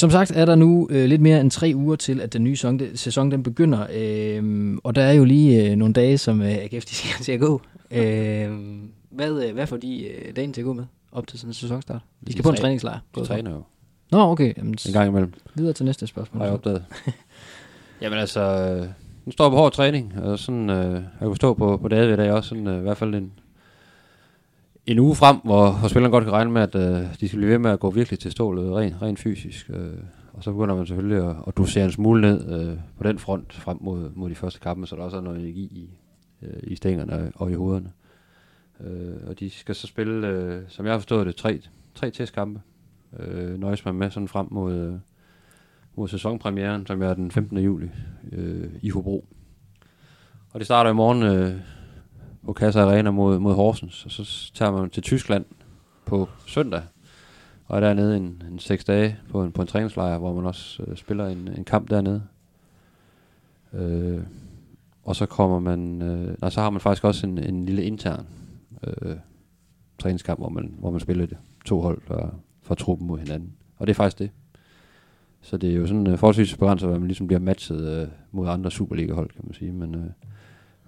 Speaker 1: Som sagt er der nu øh, lidt mere end tre uger til, at den nye sæson, sæson den begynder. Øh, og der er jo lige øh, nogle dage, som øh, AGF de siger til at gå. Øh, hvad, øh, hvad får de øh, dagen til at gå med op til sådan en sæsonstart? De, de skal på en træningslejr.
Speaker 3: De træner jo.
Speaker 1: Nå, okay. Jamen,
Speaker 3: en gang imellem.
Speaker 1: Videre til næste spørgsmål.
Speaker 3: Har jeg opdaget. Jamen altså, øh, nu står på hård træning, og sådan, øh, jeg kan forstå på, på David i dag også, sådan, øh, i hvert fald en, en uge frem, hvor, hvor spillerne godt kan regne med, at øh, de skal blive ved med at gå virkelig til stålet øh, rent, rent fysisk. Øh, og så begynder man selvfølgelig at, at dosere en smule ned øh, på den front frem mod, mod de første kampe, så der også er noget energi i, øh, i stængerne og i hovederne. Øh, og de skal så spille, øh, som jeg har forstået det, tre, tre testkampe. Øh, nøjes man med sådan frem mod, øh, mod sæsonpremieren, som er den 15. juli øh, i Hobro. Og det starter i morgen øh, på Kassa Arena mod, mod Horsens, og så tager man til Tyskland på søndag, og er dernede en, en seks dage på en, på en træningslejr, hvor man også øh, spiller en, en kamp dernede. Øh, og så kommer man, øh, nej, så har man faktisk også en, en lille intern øh, træningskamp, hvor man, hvor man spiller det. To hold fra, fra truppen mod hinanden. Og det er faktisk det. Så det er jo sådan øh, forholdsvis begrænset, at man ligesom bliver matchet øh, mod andre Superliga-hold, kan man sige. Men, øh,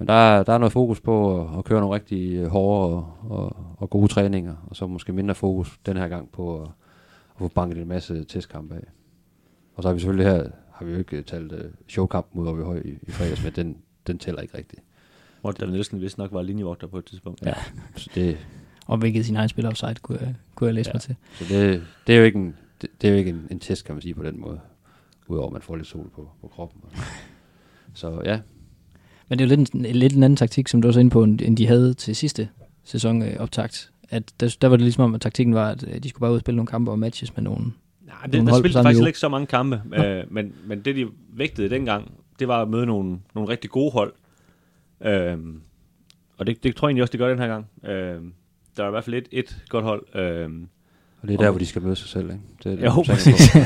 Speaker 3: men der, er, der er noget fokus på at, at køre nogle rigtig øh, hårde og, og, og gode træninger, og så måske mindre fokus den her gang på at, at få banket en masse testkampe af. Og så har vi selvfølgelig her har vi jo ikke talt uh, showkamp mod Åby Høj i, i fredags, men den, den tæller ikke rigtigt.
Speaker 2: Morten Nielsen vist nok var linjevogter på et tidspunkt.
Speaker 3: Ja, så det,
Speaker 1: Og hvilket sin egen spiller offside, kunne jeg, kunne jeg læse ja. mig til.
Speaker 3: så det, det er jo ikke, en, det, det er jo ikke en, en test, kan man sige på den måde. Udover at man får lidt sol på, på kroppen. Så ja,
Speaker 1: Men det er jo lidt en, lidt en anden taktik, som du også er inde på, end de havde til sidste sæson øh, optakt. At der, der var det ligesom om, at taktikken var, at øh, de skulle bare ud og spille nogle kampe og matches med nogen.
Speaker 2: Nej,
Speaker 1: Nogle
Speaker 2: det, der
Speaker 1: hold på
Speaker 2: spillede faktisk
Speaker 1: niveau.
Speaker 2: ikke så mange kampe, øh, men, men det de vægtede dengang, det var at møde nogle, nogle rigtig gode hold. Øh, og det, det tror jeg egentlig også, de gør den her gang. Øh, der er i hvert fald et, et godt hold. Øh,
Speaker 3: og det er der, hvor de skal møde sig selv, ikke? Det er det,
Speaker 2: Jo, præcis.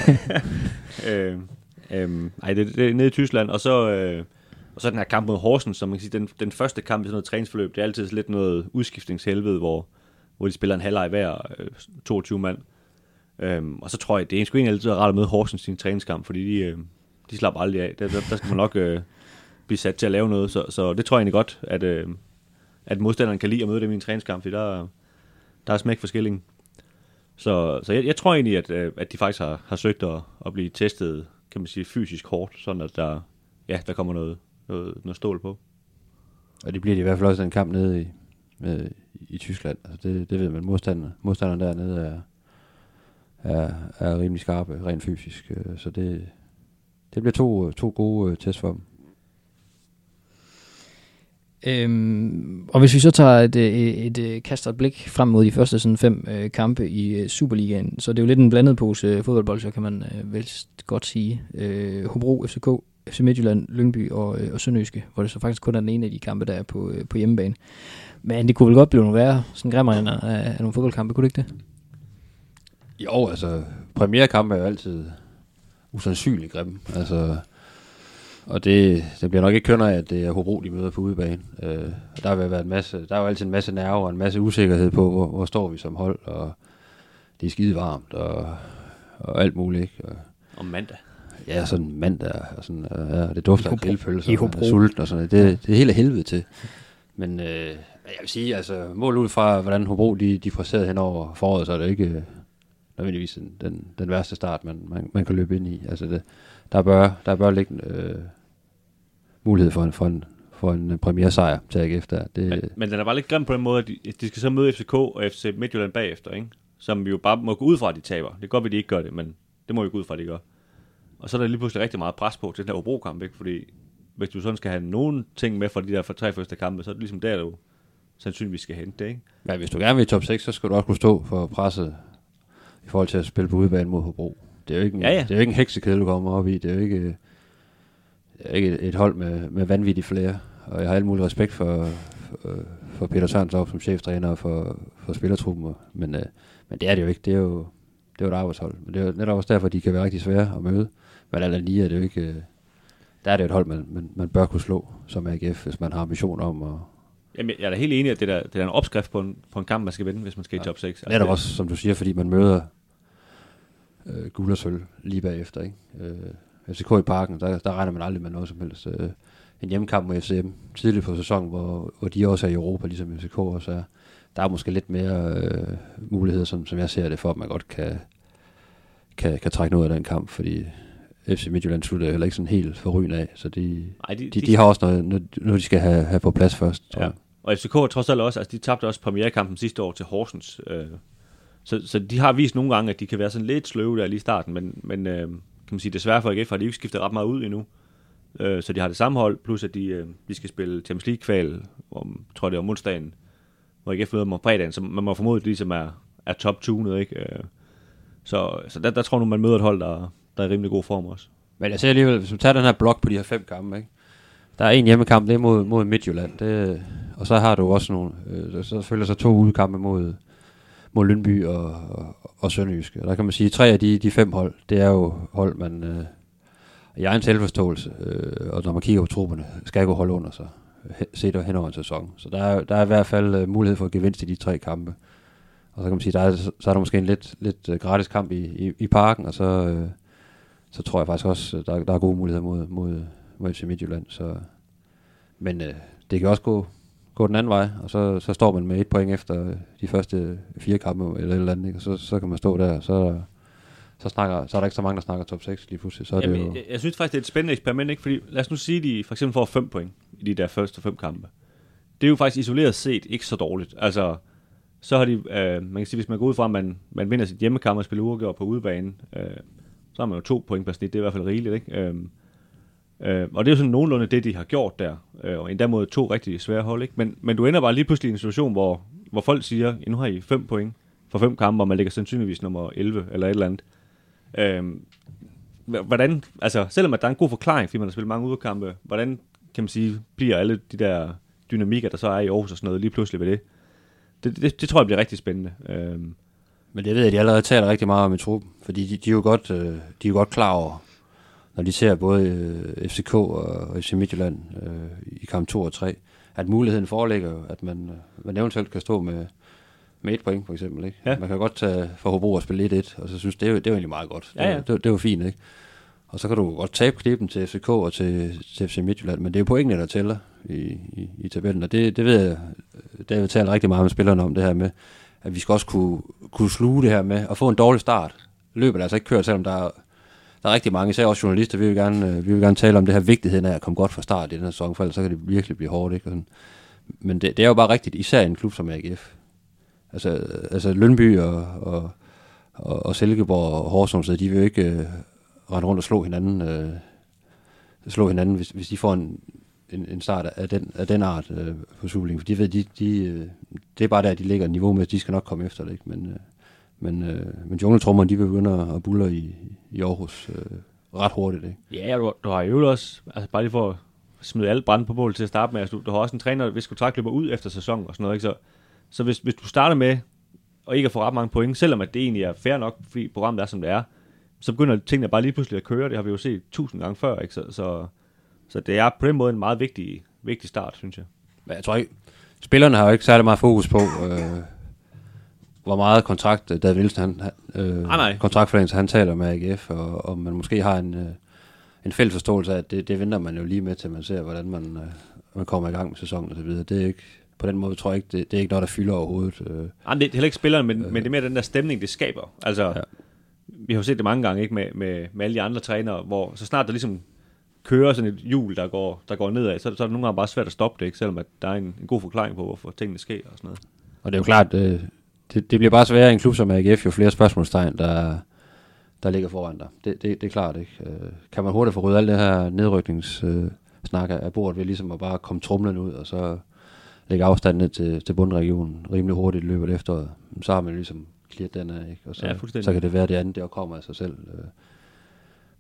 Speaker 2: øh, øh, ej, det, det er nede i Tyskland, og så, øh, og så den her kamp mod Horsens, som man kan sige, den, den første kamp i sådan noget træningsforløb, det er altid lidt noget udskiftningshelvede, hvor, hvor de spiller en halvleg hver, øh, 22 mand. Øhm, og så tror jeg, det er sgu egentlig altid rart at møde Horsens i en træningskamp, fordi de, øh, de slapper aldrig af. Der, der, der skal man nok øh, blive sat til at lave noget, så, så det tror jeg egentlig godt, at, øh, at modstanderen kan lide at møde dem i en træningskamp, fordi der, der er smæk forskelling. Så, så jeg, jeg tror egentlig, at, øh, at de faktisk har, har søgt at, at blive testet, kan man sige, fysisk hårdt, sådan at der, ja, der kommer noget, noget, noget stål på.
Speaker 3: Og det bliver de i hvert fald også en kamp nede i, med, i Tyskland. Altså det, det ved man, modstanderen, modstanderen dernede er, er, er rimelig skarpe, rent fysisk. øh, Så det, det bliver to, to gode øh, test for dem.
Speaker 1: Øhm, og hvis vi så tager et, øh, et, et, kaster et blik frem mod de første sådan fem øh, kampe i øh, Superligaen, så det er jo lidt en blandet pose fodboldbold, så kan man øh, vel godt sige. Øh, Hobro, FCK, FC Midtjylland, Lyngby og, øh, og Sønderjyske, hvor det så faktisk kun er den ene af de kampe, der er på, øh, på hjemmebane. Men det kunne vel godt blive nogle værre sådan grimmer af, af nogle fodboldkampe, kunne det ikke det?
Speaker 3: Jo, altså, premierkamp er jo altid usandsynligt grim. Altså, og det, det bliver nok ikke kønner af, at det er Hobro, de møder på udebane. Øh, der vil være en masse, der er jo altid en masse nerver og en masse usikkerhed på, hvor, hvor står vi som hold, og det er skide varmt, og, og alt muligt. Ikke? Og,
Speaker 2: Om mandag.
Speaker 3: Ja, sådan mandag, og sådan, og, ja, det dufter af grillpølser,
Speaker 1: i
Speaker 3: og
Speaker 1: Hobro.
Speaker 3: sulten og sådan noget. Det, det er helt af helvede til. Men øh, jeg vil sige, altså, mål ud fra, hvordan Hobro de, de præsterede hen over foråret, så er det ikke øh, nødvendigvis den, den, den værste start, man, man, man kan løbe ind i. Altså, det, der bør, der bør ligge øh, mulighed for en, for en, for en premiere sejr til AGF der. Det,
Speaker 2: Men, men den er bare lidt grim på den måde, at de, de skal så møde FCK og FC Midtjylland bagefter, ikke? Som vi jo bare må gå ud fra, at de taber. Det er godt, at de ikke gør det, men det må vi gå ud fra, at de gør. Og så er der lige pludselig rigtig meget pres på til den her Hobro-kamp, ikke? Fordi hvis du sådan skal have nogen ting med fra de der for tre første kampe, så er det ligesom der, du sandsynligvis skal hente det, ikke?
Speaker 3: Men hvis du gerne vil i top 6, så skal du også kunne stå for presset i forhold til at spille på udebane mod Hobro. Det er jo ikke en,
Speaker 2: Ja, ja.
Speaker 3: Det er jo ikke en heksekæde, du kommer op i. Det er jo ikke, det er ikke et, hold med, med vanvittige flere. Og jeg har alt mulig respekt for, for, for Peter Sørensov som cheftræner og for, for spillertruppen. Men, øh, men det er det jo ikke. Det er jo, det er jo et arbejdshold. Men det er jo netop også derfor, de kan være rigtig svære at møde. Men alt lige er det jo ikke... øh, Der er det jo et hold, man, man, man bør kunne slå som AGF, hvis man har ambitioner om at,
Speaker 2: Jamen, jeg er da helt enig, at det, der, det er en opskrift på en, på en kamp, man skal vinde, hvis man skal i top 6. Altså,
Speaker 3: Netop også, som du siger, fordi man møder øh, guld og sølv lige bagefter. Ikke? Øh, FCK i parken, der, der regner man aldrig med noget som helst. Øh, en hjemmekamp mod FCM tidligt på sæsonen, hvor, hvor de også er i Europa, ligesom FCK også er. Der er måske lidt mere øh, muligheder, som, som jeg ser det, for at man godt kan, kan, kan trække noget af den kamp, fordi FC Midtjylland slutter heller ikke sådan helt forrygende af, så de,
Speaker 2: Ej, de,
Speaker 3: de, de har også noget, noget, noget de skal have, have på plads først. Tror
Speaker 2: Ja.
Speaker 3: jeg.
Speaker 2: Og FCK trods alt også, altså de tabte også premierekampen sidste år til Horsens. Øh, så, så de har vist nogle gange, at de kan være sådan lidt sløve der lige i starten, men, men øh, kan man sige, desværre for AGF har de ikke skiftet ret meget ud endnu. Øh, så de har det samme hold, plus at de, øh, de skal spille Champions League-kval, om, tror jeg det er om onsdagen, hvor AGF møder dem om fredagen, så man må formode, at de ligesom er, er top-tunet, ikke? Øh, så så der, der tror jeg nu, man møder et hold, der, der er i rimelig god form også.
Speaker 3: Men jeg ser alligevel, hvis man tager den her blok på de her fem kampe, ikke? der er en hjemmekamp, det er mod, mod Midtjylland, det, og så har du også nogle, øh, så følger så to udekampe mod, mod Lønby og, og, og Sønderjyske. Og der kan man sige, at tre af de, de fem hold, det er jo hold, man øh, i egen selvforståelse, øh, og når man kigger på trupperne, skal gå holde under sig, he- set hen over en sæson. Så der er, der er i hvert fald øh, mulighed for at gevinst i de tre kampe. Og så kan man sige, der er, så er der måske en lidt, lidt øh, gratis kamp i, i, i parken, og så, øh, så tror jeg faktisk også, der, der er gode muligheder mod, mod, mod FC Midtjylland. Så, men øh, det kan også gå, gå den anden vej, og så, så står man med et point efter de første fire kampe, eller et eller andet, ikke? og så, så kan man stå der, og så, så, snakker, så er der ikke så mange, der snakker top 6 lige pludselig. Så er
Speaker 2: Jamen,
Speaker 3: det jo,
Speaker 2: jeg, jeg synes faktisk, det er et spændende eksperiment, ikke? Fordi lad os nu sige, at de for eksempel får 5 point i de der første fem kampe. Det er jo faktisk isoleret set ikke så dårligt. Altså, så har de, øh, man kan sige, hvis man går ud fra, at man, man vinder sit hjemmekamp og spiller uafgjort på udebane, øh, så har man jo to point per snit, det er i hvert fald rigeligt, ikke? Øhm, øh, og det er jo sådan nogenlunde det, de har gjort der, øh, og endda mod to rigtig svære hold, ikke? Men, men du ender bare lige pludselig i en situation, hvor, hvor folk siger, ja, nu har I fem point for fem kampe, og man ligger sandsynligvis nummer 11 eller et eller andet. Øh, hvordan, altså selvom at der er en god forklaring, fordi man har spillet mange udkampe, hvordan kan man sige, bliver alle de der dynamikker, der så er i Aarhus og sådan noget, lige pludselig ved det? Det, det, det tror jeg bliver rigtig spændende. Øhm,
Speaker 3: men det ved jeg, de allerede taler rigtig meget om i truppen, fordi de, de, er, jo godt, øh, de er jo godt klar over, når de ser både øh, FCK og FC Midtjylland øh, i kamp 2 og 3, at muligheden foreligger at man, øh, man eventuelt kan stå med, med et point, for eksempel. Ikke?
Speaker 2: Ja.
Speaker 3: Man kan godt tage for Hobro og spille 1-1, og så synes det er det er egentlig meget godt.
Speaker 2: Ja, ja.
Speaker 3: Det, det, det var fint, ikke? Og så kan du godt tabe klippen til FCK og til, til FC Midtjylland, men det er jo pointene, der tæller i, i, i tabellen, og det, det ved jeg, David taler rigtig meget med spillerne om det her med, at vi skal også kunne, kunne sluge det her med at få en dårlig start. Løbet er altså ikke kørt, selvom der er, der er rigtig mange, især også journalister, vi vil, gerne, øh, vi vil gerne tale om det her vigtigheden af at komme godt fra start i den her sæson, for ellers så kan det virkelig blive hårdt. Ikke? Og sådan. Men det, det, er jo bare rigtigt, især i en klub som AGF. Altså, altså Lønby og, og, og, og Silkeborg og Horsens, de vil jo ikke øh, rende rundt og slå hinanden, øh, slå hinanden hvis, hvis de får en, en, en start af den, af den art øh, på Superligaen. For de ved, de, de, øh, det er bare der, de ligger niveau med, de skal nok komme efter det. Ikke? Men, øh, men, øh, men jungletrummerne, de begynder at buller i, i Aarhus øh, ret hurtigt. Ikke?
Speaker 2: ja, du, du har jo også, altså bare lige for at smide alle brænde på bål til at starte med, altså, du, du har også en træner, hvis kontrakt løber ud efter sæsonen og sådan noget, ikke? Så, så hvis, hvis du starter med og ikke at få ret mange point, selvom at det egentlig er fair nok, fordi programmet er, som det er, så begynder tingene bare lige pludselig at køre. Det har vi jo set tusind gange før, ikke? Så, så, så det er på den måde en meget vigtig, vigtig start, synes jeg.
Speaker 3: Men jeg tror ikke, spillerne har jo ikke særlig meget fokus på, øh, hvor meget kontrakt øh, David Nielsen, han, øh,
Speaker 2: Ah, nej.
Speaker 3: kontraktforlængelse, han taler med AGF, og om man måske har en, øh, en fælles forståelse af, at det, det venter man jo lige med, til man ser, hvordan man, øh, man kommer i gang med sæsonen og videre. Det er ikke, på den måde tror jeg ikke, det, det er ikke noget, der fylder overhovedet. Øh.
Speaker 2: Ej, det er heller ikke spilleren, men, øh. men det er mere den der stemning, det skaber. Altså. Ja. vi har jo set det mange gange ikke med, med, med alle de andre trænere, hvor så snart der ligesom kører sådan et hjul, der går, der går nedad, så, så er det nogle gange bare svært at stoppe det, ikke? selvom at der er en, en god forklaring på, hvorfor tingene sker og sådan noget.
Speaker 3: Og det er jo klart, øh, det, det bliver bare sværere i en klub som AGF, jo flere spørgsmålstegn, der, der ligger foran dig. Det, det, det er klart, ikke? Øh, kan man hurtigt få ryddet alt det her nedrykningssnak øh, af bordet ved ligesom at bare komme trumlen ud, og så lægge afstand ned til, til bundregionen rimelig hurtigt i løbet af efteråret, så har man ligesom clearet den af, ikke? Og så,
Speaker 2: Ja,
Speaker 3: så kan det være, det andet der kommer af sig selv. Øh,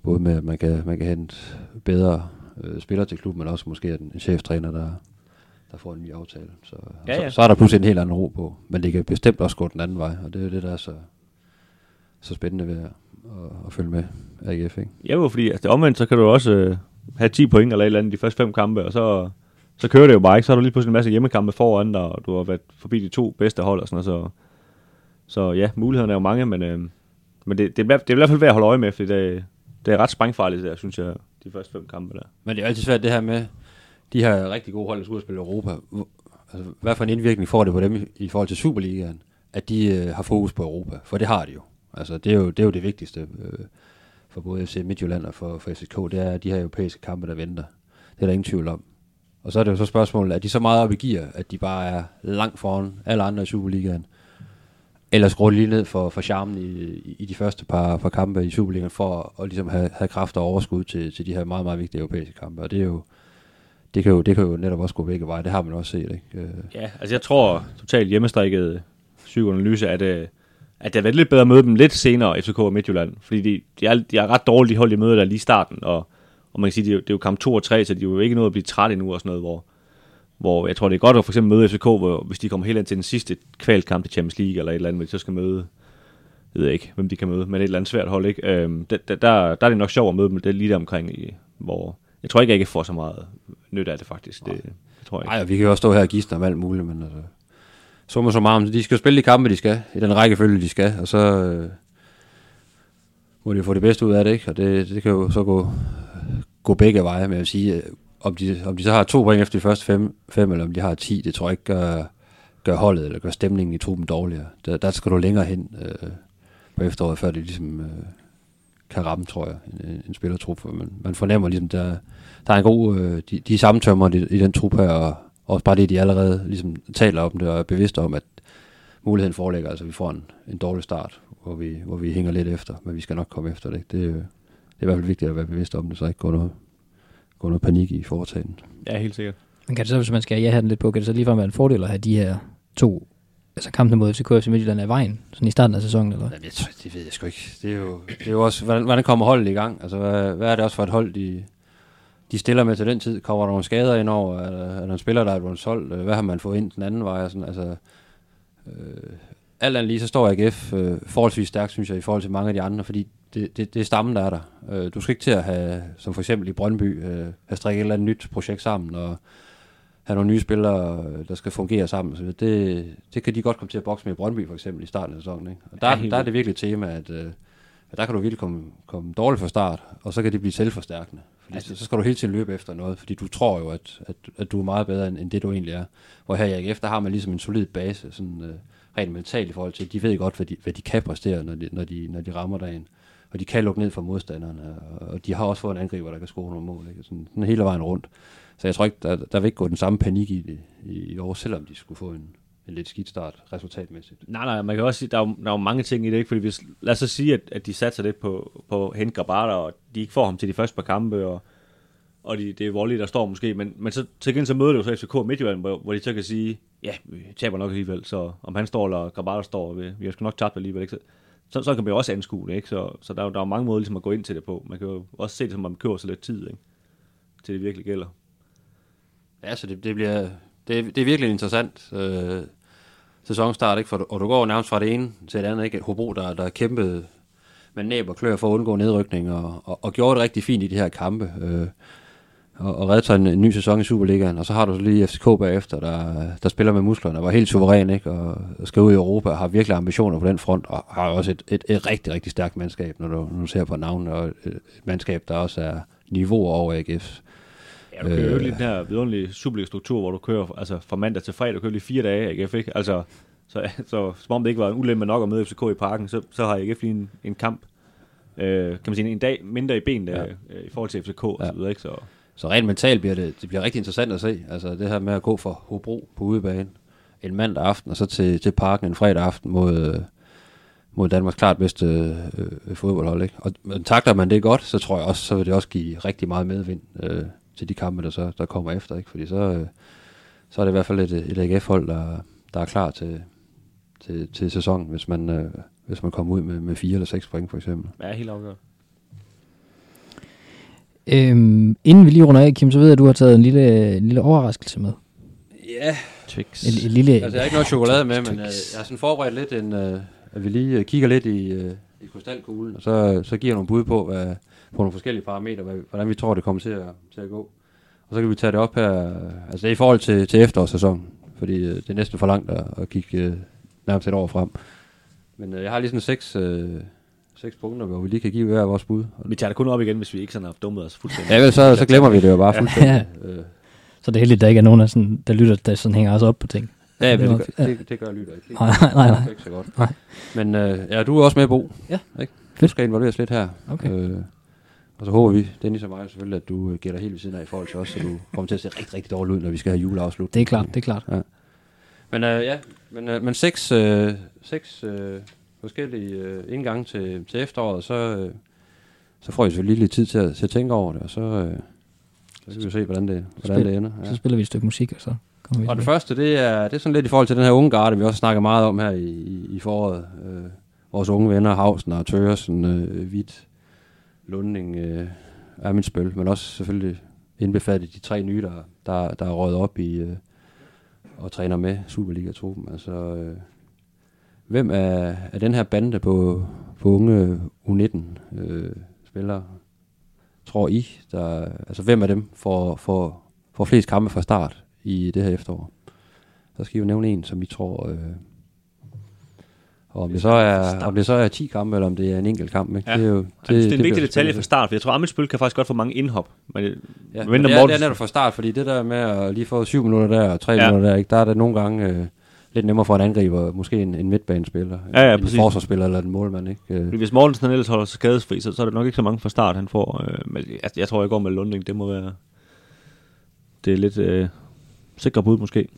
Speaker 3: både med, at man kan, man kan hente bedre øh, spillere til klubben, men også måske en, en cheftræner, der, der får en ny aftale. Så,
Speaker 2: Ja, ja.
Speaker 3: så, så er der pludselig en helt anden ro på. Men det kan bestemt også gå den anden vej, og det er det, der er så, så spændende ved at, at, at følge med AGF. Ikke?
Speaker 2: Ja, jo, fordi altså, omvendt, så kan du også øh, have 10 point eller et eller andet de første fem kampe, og så, så kører det jo bare ikke. Så har du lige pludselig en masse hjemmekampe foran dig, og du har været forbi de to bedste hold og sådan noget. Så, så ja, mulighederne er jo mange, men, øh, men det, det, er, det er i hvert fald værd at holde øje med, fordi det, det er ret sprængfarligt, der, synes jeg, de første fem kampe der.
Speaker 3: Men det er altid svært det her med, de her rigtig gode hold, der skulle spille Europa. Altså, hvad for en indvirkning får det på dem i, i forhold til Superligaen, at de øh, har fokus på Europa? For det har de jo. Altså, det er jo det, er jo det vigtigste øh, for både FC Midtjylland og for, for FCK, det er de her europæiske kampe, der venter. Det er der ingen tvivl om. Og så er det jo så spørgsmålet, er de så meget op i gear, at de bare er langt foran alle andre i Superligaen? Eller skrue lige ned for, for charmen i, i, i de første par, par kampe i Superligaen, for at, at ligesom have, have kraft og overskud til, til de her meget, meget vigtige europæiske kampe. Og det er jo, det kan jo, det kan jo netop også gå begge veje. Det har man også set, ikke? Øh,
Speaker 2: Ja, altså jeg tror totalt hjemmestrikket psykoanalyse, at, øh, at det har været lidt bedre at møde dem lidt senere, FCK og Midtjylland. Fordi de, de, er, de er ret dårlige, hold, de møder der lige i starten. Og, og man kan sige, det er, jo, det er jo kamp 2 og 3, så de er jo ikke nået at blive træt endnu og sådan noget, hvor, hvor jeg tror, det er godt at for eksempel møde FCK, hvor, hvis de kommer helt ind til den sidste kvalkamp til Champions League, eller et eller andet, hvor de så skal møde, jeg ved ikke, hvem de kan møde, men et eller andet svært hold, ikke? Øhm, der, der, der, der er det nok sjovt at møde dem det er lige der omkring, i, hvor jeg tror ikke, jeg ikke får så meget nyt af det faktisk. Det, det tror jeg ikke.
Speaker 3: Nej, vi kan jo også stå her og gisne om alt muligt, men altså... Summa summarum, de skal jo spille de kampe, de skal, i den rækkefølge, de skal, og så øh, må de få det bedste ud af det, ikke? Og det, det kan jo så gå, gå begge veje, men jeg vil sige, om de, om de så har to point efter de første fem, fem, eller om de har ti, det tror jeg ikke gør, gør holdet, eller gør stemningen i truppen dårligere. Der, der skal du længere hen øh, på efteråret, før det ligesom øh, kan ramme, tror jeg, en, en spillertrup. Man, man fornemmer ligesom, der, der er en god, øh, de, de samtømmer i, i den trup her, og også bare det, de allerede ligesom taler om det, og er bevidste om, at muligheden foreligger, altså vi får en, en dårlig start, hvor vi, hvor vi hænger lidt efter, men vi skal nok komme efter det. Det, det er i hvert fald vigtigt at være bevidst om det, så ikke går noget, går noget panik i foretagen.
Speaker 2: Ja, helt sikkert.
Speaker 1: Men kan det så, hvis man skal ja, have den lidt på, kan det så ligefrem være en fordel at have de her to altså kampene mod FCK og FC Midtjylland af vejen, sådan i starten af sæsonen, eller?
Speaker 3: Jamen, jeg tror, det ved jeg sgu ikke. Det er jo, det er jo også, hvordan, hvordan kommer holdet i gang? Altså, hvad, hvad er det også for et hold, de, de stiller med til den tid? Kommer der nogle skader ind over? Er der, er der en spiller, der er blevet solgt? Hvad har man fået ind den anden vej? Og sådan, altså, øh, alt andet lige, så står AGF øh, forholdsvis stærkt, synes jeg, i forhold til mange af de andre, fordi det, det, det er stammen, der er der. Øh, du skal ikke til at have, som for eksempel i Brøndby, øh, have strikket et eller andet nyt projekt sammen, og have nogle nye spillere, der skal fungere sammen. Så det, det kan de godt komme til at bokse med i Brøndby for eksempel i starten af sæsonen. Ikke? Og der, ja, der er det virkelig et tema, at, øh, at der kan du virkelig komme, komme dårligt fra start, og så kan det blive selvforstærkende. Fordi altså, så skal du hele tiden løbe efter noget, fordi du tror jo, at, at, at du er meget bedre end, end det, du egentlig er. Hvor her i AGF, der har man ligesom en solid base, sådan øh, rent mentalt i forhold til, de ved godt, hvad de, hvad de kan præstere, når de, når de, når de rammer dagen. Og de kan lukke ned for modstanderne, og de har også fået en angriber, der kan score nogle mål. Ikke? Sådan, sådan hele vejen rundt. Så jeg tror ikke, der, der vil ikke gå den samme panik i det i, i år, selvom de skulle få en, en lidt skidt start resultatmæssigt.
Speaker 2: Nej, nej, man kan også sige, der er, jo, der er jo mange ting i det, ikke? fordi hvis, lad os så sige, at, at de satser lidt på, på Hent Grabata, og de ikke får ham til de første par kampe, og, og de, det er Volley, der står måske, men, men så til gengæld så møder det jo så FCK Midtjylland, hvor, hvor de så kan sige, ja, vi taber nok alligevel, så om han står eller Grabata står, vi, vi har sgu nok tabt alligevel, ikke? Så, så, kan man jo også anskue det, ikke? Så, så der, der er jo mange måder ligesom at gå ind til det på. Man kan jo også se det, som man kører så lidt tid, ikke? Til det virkelig gælder.
Speaker 3: Ja, så det, det bliver, det, det er virkelig interessant øh, sæsonstart, ikke? For, og du går nærmest fra det ene til det andet, ikke? Hobro, der, der kæmpede med næb og klør for at undgå nedrykning, og, og, og gjorde det rigtig fint i de her kampe, øh, og, og redde sig en, en ny sæson i Superligaen, og så har du så lige FCK bagefter, der, der spiller med musklerne, og var helt suveræn, ikke? Og, og skal ud i Europa, og har virkelig ambitioner på den front, og har også et, et, et rigtig, rigtig stærkt mandskab, når du, når du ser på navnet, og et mandskab, der også er niveau over AGF.
Speaker 2: Ja, du kører øh, lige den her vidunderlige Superliga-struktur, hvor du kører altså, fra mandag til fredag, du kører lige fire dage, AGF, ikke? Altså, så, så som om det ikke var en ulempe nok at møde FCK i parken, så, så har AGF lige en, en kamp, øh, kan man sige, en dag mindre i ben der, ja. øh, i forhold til FCK og ja. så videre, ikke? Så,
Speaker 3: så rent mentalt bliver det, det bliver rigtig interessant at se, altså det her med at gå fra Hobro på udebane en mandag aften, og så til, til parken en fredag aften mod, øh, mod Danmarks klart bedste øh, øh fodboldhold, ikke? Og men takter man det godt, så tror jeg også, så vil det også give rigtig meget medvind øh, til de kampe, der så der kommer efter, ikke? Fordi så, øh, så er det i hvert fald et, et AGF-hold, der, der er klar til, til, til sæsonen, hvis man, øh, hvis man kommer ud med, med fire eller seks point for eksempel.
Speaker 2: Ja, helt afgjort.
Speaker 1: Øhm, inden vi lige runder af, Kim, så ved jeg, at du har taget en lille, en lille overraskelse med.
Speaker 3: Ja.
Speaker 1: Twix. En, en lille,
Speaker 3: altså, jeg har ikke noget chokolade med, men øh, jeg har sådan forberedt lidt, en, uh, at vi lige uh, kigger lidt i, uh, i krystalkuglen, og så, så giver nogle bud på, hvad, på nogle forskellige parametre, hvad, hvordan vi tror, det kommer til at, til at gå. Og så kan vi tage det op her, altså det er i forhold til, til efterårssæsonen, fordi uh, det er næsten for langt at, at kigge uh, nærmest et år frem. Men uh, jeg har lige sådan seks, uh, seks punkter, hvor vi lige kan give hver vores bud.
Speaker 2: Vi tager det kun op igen, hvis vi ikke sådan har dummet os fuldstændig.
Speaker 3: Ja, vel, så, så glemmer vi det jo bare fuldstændig. Ja. Øh.
Speaker 1: Så det er heldigt, at der ikke er nogen, der, sådan, der lytter, der sådan hænger os op på ting.
Speaker 3: Ja, det, det, gør, det, det gør lytter ikke.
Speaker 1: Nej, nej, nej.
Speaker 3: Det er ikke så godt. Nej. Men øh, ja, du er også med, Bo.
Speaker 1: Ja.
Speaker 3: Ikke? Du skal involveres lidt her.
Speaker 1: Okay. Øh,
Speaker 3: og så håber vi, Dennis og mig selvfølgelig, at du gætter helt ved siden af i forhold til os, så du kommer til at se rigtig, rigtig dårligt ud, når vi skal have juleafslut.
Speaker 1: Det er klart, det er klart.
Speaker 3: Ja. Men øh, ja, men, øh, men seks, øh, seks øh, forskellige øh, indgange til, til efteråret, så, øh, så får I selvfølgelig lidt tid til at, til at tænke over det, og så, øh, så kan vi se, hvordan det, hvordan
Speaker 1: Spil,
Speaker 3: det ender.
Speaker 1: Ja. Så spiller vi et stykke musik, og så kommer vi
Speaker 3: Og det første, det er, det er sådan lidt i forhold til den her unge garde, vi også snakker meget om her i, i, i foråret. Øh, vores unge venner, Hausen og Tøresen, øh, Hvidt, Lunding, øh, er min spil, men også selvfølgelig indbefattet de tre nye, der, der, der er røget op i øh, og træner med Superliga-truppen. Altså, øh, hvem er, er den her bande på, på unge U19 øh, tror I, der, altså hvem af dem får, får, får flest kampe fra start i det her efterår? Så skal I jo nævne en, som I tror, øh, og om det, så er, om det så er 10 kampe, eller om det er en enkelt kamp. Ikke?
Speaker 2: Ja.
Speaker 3: Det er jo
Speaker 2: det, det, det er en vigtig detalje fra start, for jeg tror, Amitsbøl kan faktisk godt få mange indhop. Men,
Speaker 3: ja, men det, er, det er netop fra start, fordi det der med at lige få 7 minutter der og 3 ja. minutter der, ikke, der er det nogle gange... Øh, lidt nemmere for en angriber, måske en, en midtbanespiller,
Speaker 2: Ja, ja,
Speaker 3: en
Speaker 2: præcis.
Speaker 3: forsvarsspiller eller en målmand. Ikke? Øh,
Speaker 2: Fordi hvis Mortensen han ellers holder sig skadesfri, så, så er det nok ikke så mange fra start, han får. Øh, men jeg, jeg tror, jeg går med Lunding. Det må være... Det er lidt øh, sikre bud, måske.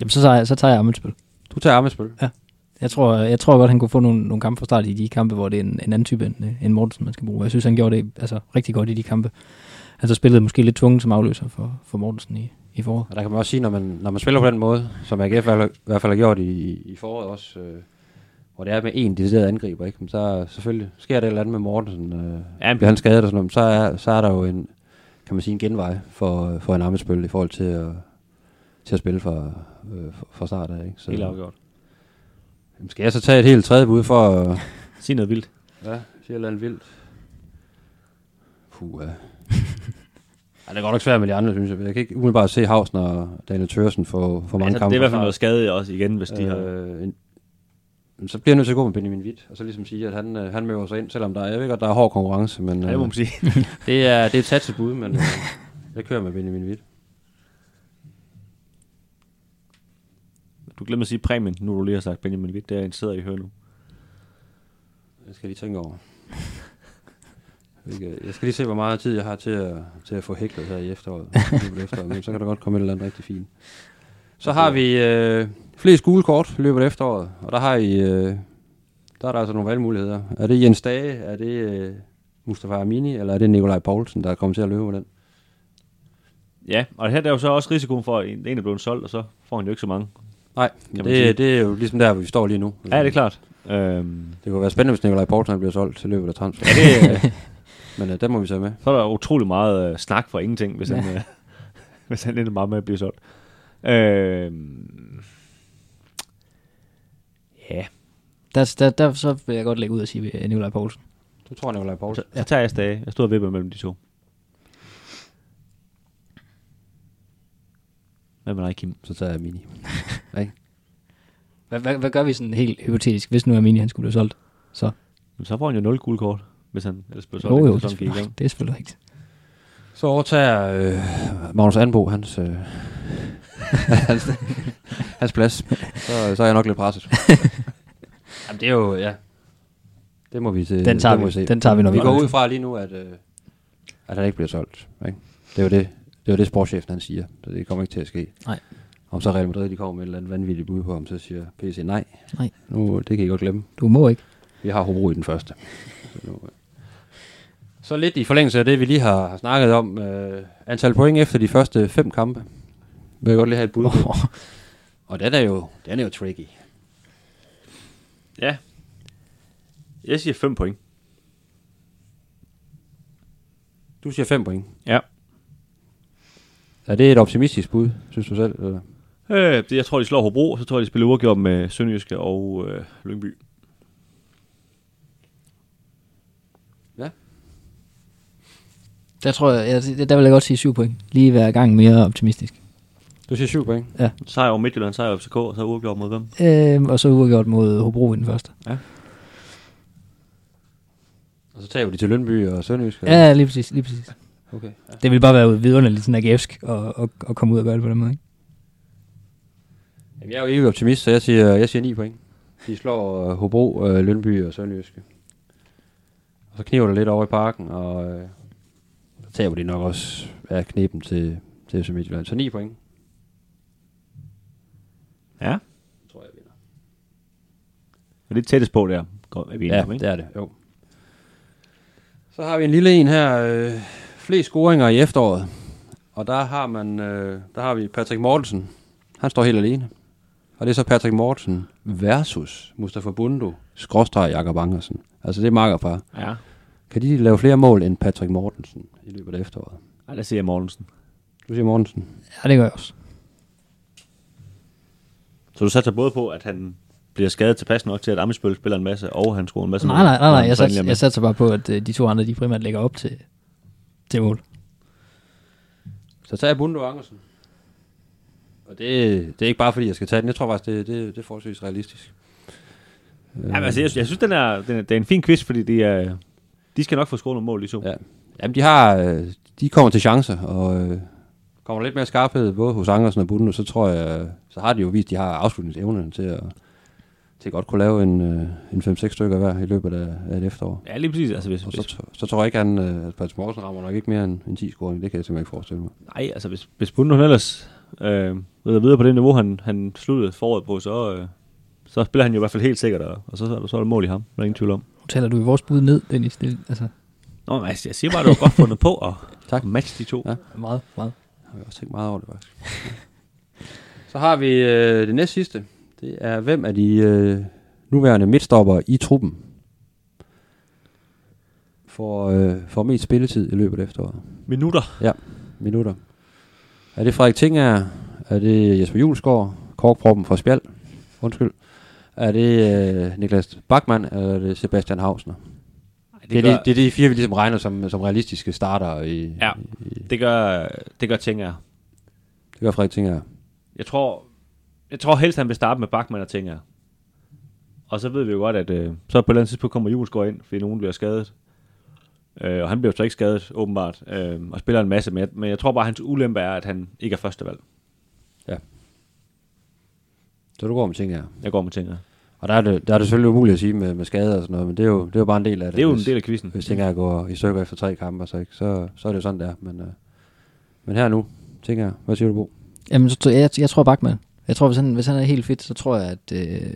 Speaker 1: Jamen, så tager jeg, så tager jeg Amitsbøl.
Speaker 3: Du tager Amitsbøl.
Speaker 1: Jeg tror, jeg tror godt, han kunne få nogle, nogle kampe fra start i de kampe, hvor det er en, en anden type end, øh, end Mortensen, man skal bruge. Jeg synes, han gjorde det altså, rigtig godt i de kampe. Han så spillede måske lidt tvunget som afløser for, for Mortensen i, i foråret.
Speaker 3: Og der kan man også sige, når man, når man spiller på den måde, som AGF i hvert fald- har gjort i, i foråret også, øh, hvor det er med en decideret angriber, ikke? Men så selvfølgelig sker der et eller andet med Mortensen. Øh,
Speaker 2: Ja,
Speaker 3: bliver han skadet og sådan noget, så er, så er der jo en, kan man sige, en genvej for, for en Amitsbøl i forhold til at, til at spille fra, øh, fra- fra start af. Ikke? Så,
Speaker 2: Helt afgjort.
Speaker 3: Jamen, skal jeg så tage et helt tredje bud for at
Speaker 2: Sig noget vildt.
Speaker 3: ja, sige et eller andet vildt? Puh, ja. Ja, det er godt nok svært med de andre, synes jeg. Jeg kan ikke umiddelbart se Havsen og Daniel Tørsen for, for mange
Speaker 2: Altså,
Speaker 3: kampe.
Speaker 2: det er i hvert fald noget skade også igen, hvis de har...
Speaker 3: Øh, en, men så bliver jeg nødt til at gå med Benjamin Witt, og så ligesom sige, at han, øh, han møder sig ind, selvom der er, jeg ved godt, der er hård konkurrence, men
Speaker 2: Ja,
Speaker 3: øh,
Speaker 2: det må man sige.
Speaker 3: det, er, det er et sat til bud, men øh, jeg kører med Benjamin Witt.
Speaker 2: Du glemmer at sige præmien, nu du lige har sagt Benjamin Witt. Det er en sidder i hør nu.
Speaker 3: Jeg skal lige tænke over. Jeg skal lige se, hvor meget tid jeg har til at, til at få hæklet her i efteråret. efteråret, men så kan der godt komme et eller andet rigtig fint. Så har vi øh, flest gule kort løbet af efteråret, og der har I, øh, der er der altså nogle valgmuligheder. Er det Jens Dage, er det øh, Mustafa Amini, eller er det Nikolaj Poulsen, der er kommet til at løbe med den?
Speaker 2: Ja, og her der er jo så også risikoen for, at en er blevet solgt, og så får han jo ikke så mange.
Speaker 3: Nej,
Speaker 2: Kan sige.
Speaker 3: det, det er jo ligesom der, hvor vi står lige nu.
Speaker 2: Ja, det er klart. Øhm,
Speaker 3: Det kunne være spændende, hvis Nikolaj Poulsen bliver solgt til løbet af transfer.
Speaker 2: ja, det,
Speaker 3: Men øh, den må vi så med.
Speaker 2: så er der utrolig meget øh, snak for ingenting, hvis,
Speaker 1: Ja.
Speaker 2: han, øh, hvis han ender meget med at blive solgt. Øhm, ja,
Speaker 1: Der, der, der, så vil jeg godt lægge ud og sige øh, Nikolaj Poulsen.
Speaker 3: Du tror Nikolaj
Speaker 2: så,
Speaker 3: Poulsen.
Speaker 2: så tager jeg stadig. Jeg stod og vipper mellem de to. Hvad med dig, Kim?
Speaker 3: Så tager jeg Mini.
Speaker 1: Hvad, hvad, hvad gør vi sådan helt hypotetisk, hvis nu Amini han skulle blive solgt? Så.
Speaker 2: Men så får han jo 0 gule kort, hvis han ellers bliver solgt.
Speaker 1: Jo, jo, det, er selvfølgelig- det er selvfølgelig rigtigt.
Speaker 3: Så overtager øh, Magnus Anbo hans, øh, hans, hans plads. Så, så er jeg nok lidt presset. Jamen det er jo, ja. Det må vi se.
Speaker 1: Den tager
Speaker 3: det må
Speaker 1: vi,
Speaker 3: se.
Speaker 1: den tager vi, når
Speaker 3: vi
Speaker 1: vi
Speaker 3: går ud fra lige nu, at, øh, at han ikke bliver solgt. Ikke? Det er jo det, det, er jo det sportschefen han siger. Så det kommer ikke til at ske.
Speaker 1: Nej.
Speaker 3: Om så Real Madrid de kommer med et eller andet vanvittigt bud på ham, så siger PC nej.
Speaker 1: Nej.
Speaker 3: Nu, det kan I godt glemme.
Speaker 1: Du må ikke.
Speaker 3: Vi har Hobro i den første. Så, nu, øh. Så lidt i forlængelse af det, vi lige har, snakket om. Øh, antal point efter de første fem kampe. Vil jeg godt lige have et bud på.
Speaker 1: Oh,
Speaker 3: Og den er jo, den er jo tricky.
Speaker 2: Ja. Jeg siger 5 point.
Speaker 3: Du siger 5 point.
Speaker 2: Ja.
Speaker 3: Er det et optimistisk bud, synes du selv? Eller?
Speaker 2: Øh, det, jeg tror, de slår Hobro, så tror jeg, de spiller uafgjort med Sønderjyske og øh, Lyngby.
Speaker 1: Der tror jeg, jeg, der vil jeg godt sige 7 point. Lige hver gang mere optimistisk.
Speaker 3: Du siger 7 point.
Speaker 2: Sejr over Midtjylland, sejr over FCK, og så uafgjort mod hvem?
Speaker 1: Øhm, og så uafgjort mod Hobro i den første.
Speaker 3: Og så tager de til Lønby og Sønderjysk.
Speaker 1: Ja, lige præcis. Lige præcis.
Speaker 3: Okay. Ja.
Speaker 1: Det vil bare være vidunderligt sådan AGF'sk at, at, at komme ud og gøre det på den måde. Ikke?
Speaker 3: Jamen, jeg er jo evig optimist, så jeg siger, jeg siger 9 point. De slår uh, Hobro, uh, Lønby og Sønderjyske. Og så kniver det lidt over i parken, og uh, så taber de nok også af knepen til, til FC Midtjylland. Så 9 point,
Speaker 2: Ja.
Speaker 3: tror jeg, vinder.
Speaker 2: Det er lidt tættest på der. Går, vi
Speaker 3: Ja,
Speaker 2: om, ikke?
Speaker 3: det er det, jo. Så har vi en lille en her. Øh, flest scoringer i efteråret. Og der har man, øh, der har vi Patrick Mortensen. Han står helt alene. Og det er så Patrick Mortensen versus Mustafa Bundo, skråstreg Jakob Angersen. Altså det er makkerpar.
Speaker 2: Ja.
Speaker 3: Kan de lave flere mål end Patrick Mortensen i løbet af efteråret?
Speaker 2: Ej, der siger jeg Mortensen.
Speaker 3: Du siger Mortensen.
Speaker 1: Ja, det gør jeg også.
Speaker 2: Så du satser både på, at han bliver skadet tilpas nok til, at Amisbøl spiller en masse, og han scorer en masse
Speaker 1: Nej,
Speaker 2: mål,
Speaker 1: nej, nej, nej. Jeg,
Speaker 2: så endelig
Speaker 1: sats,
Speaker 2: er med.
Speaker 1: jeg satser bare på, at øh, de to andre, de primært lægger op til, til mål.
Speaker 3: Så tager jeg Bundo og Angersen. Og det, det er ikke bare fordi, jeg skal tage den. Jeg tror faktisk, det, det, det er forholdsvis realistisk.
Speaker 2: Jamen, altså, jeg, jeg synes, den er, den er, det er en fin quiz, fordi de, er, de skal nok få scoret nogle mål, de to.
Speaker 3: Ja. Jamen, de har, øh, de kommer til chancer, og øh, kommer lidt mere skarphed, både hos Andersen og Bunde, så tror jeg, så har de jo vist, at de har afslutningsevnen til at, til at godt kunne lave en, øh, en 5-6 stykker hver i løbet af, af et efterår.
Speaker 2: Ja, lige præcis. Altså, hvis,
Speaker 3: Og
Speaker 2: hvis,
Speaker 3: så, så tror jeg ikke, at han, øh, at Patrick Mortensen rammer nok ikke mere end, end 10 scoring. Det kan jeg simpelthen ikke forestille mig.
Speaker 2: nej, altså, hvis, hvis Bunde han ellers øh, rider videre på det niveau, han, han sluttede foråret på, så, øh, så spiller han jo i hvert fald helt sikkert, og, og så, så, er der, så er der mål i ham. Der er ingen tvivl om.
Speaker 1: Taler du i vores bud ned, Dennis. Det, altså,
Speaker 2: Nå, men altså, jeg siger bare, at det var godt fundet på at
Speaker 3: Tak.
Speaker 2: matche de to.
Speaker 3: Ja.
Speaker 2: Ja.
Speaker 1: meget, meget.
Speaker 3: Jeg har også tænkt meget over det, faktisk. så har vi øh, det næste sidste. Det er, hvem af de øh, nuværende midtstopper i truppen får, øh, får mest spilletid i løbet af efteråret?
Speaker 2: Minutter.
Speaker 3: Minutter. Er det Frederik Tinger? Er det Jesper Julesgaard? Korkproppen fra Spjald? Undskyld. Er det øh, Niklas Bachmann? Eller er det Sebastian Hausner? Det, det, er de, det er de fire, vi ligesom regner som, som realistiske starter i,
Speaker 2: Ja.
Speaker 3: i,
Speaker 2: det gør, det gør ting jeg.
Speaker 3: det gør Frederik Tinger.
Speaker 2: Jeg tror, jeg tror helst, han vil starte med Bachmann og Tinger. Og så ved vi jo godt, at øh, så på et eller andet tidspunkt kommer Julesgaard ind, fordi nogen bliver skadet. Øh, og han bliver jo så ikke skadet, åbenbart, øh, og spiller en masse. Men jeg, men jeg tror bare, at hans ulempe er, at han ikke er førstevalg.
Speaker 3: Så du går med Tinger.
Speaker 2: Jeg går med Tinger.
Speaker 3: Og der er, det, der er det selvfølgelig umuligt at sige med, med skader og sådan noget, men det er jo, det er jo bare en del af det.
Speaker 2: Det er jo en del af quizzen.
Speaker 3: Hvis Tinger går i stykker efter tre kampe, så, ikke, så, så er det jo sådan, det er. Men, øh, men her nu, Tinger, hvad siger du, Bo?
Speaker 1: Jamen, så, jeg, jeg tror Bachmann. Jeg tror, hvis han, hvis han er helt fit, så tror jeg, at øh,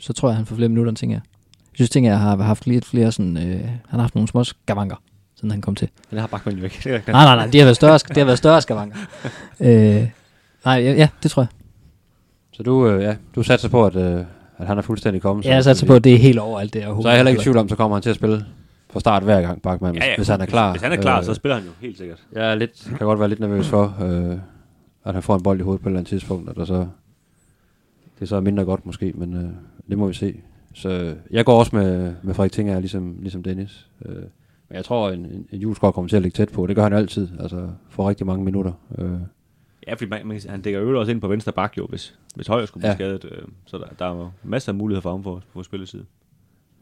Speaker 1: så tror jeg, han får flere minutter end Tinger. Jeg synes, Tinger har haft lidt flere sådan, øh, han har haft nogle små skavanker, siden han kom til.
Speaker 2: Den har Bachmann jo ikke.
Speaker 1: Nej, nej, nej, det har været større, det har været større skavanker. øh, nej, ja, ja, det tror jeg.
Speaker 3: Så du, øh, ja, du satser på, at, øh, at han er fuldstændig kommet.
Speaker 1: Ja, jeg satser på, at det er helt over alt det.
Speaker 3: Så er jeg heller ikke i tvivl om, så kommer han til at spille fra start hver gang, Bachmann, hvis, hvis han er klar.
Speaker 2: Hvis han er klar,
Speaker 3: Øh,
Speaker 2: så spiller han jo helt sikkert.
Speaker 3: Jeg er lidt, kan godt være lidt nervøs for, øh, at han får en bold i hovedet på et eller andet tidspunkt, og der så, det så er mindre godt måske, men øh, det må vi se. Så jeg går også med, med Frederik Tinger, ligesom, ligesom Dennis. Øh, men jeg tror, en, en, en kommer til at ligge tæt på. Det gør han altid, altså får rigtig mange minutter. Øh,
Speaker 2: Ja, fordi man, man, han dækker jo også ind på venstre bak jo, hvis, hvis Højer skulle blive
Speaker 3: Ja.
Speaker 2: skadet. Øh, så der, der er masser af muligheder for ham for, for spilletid.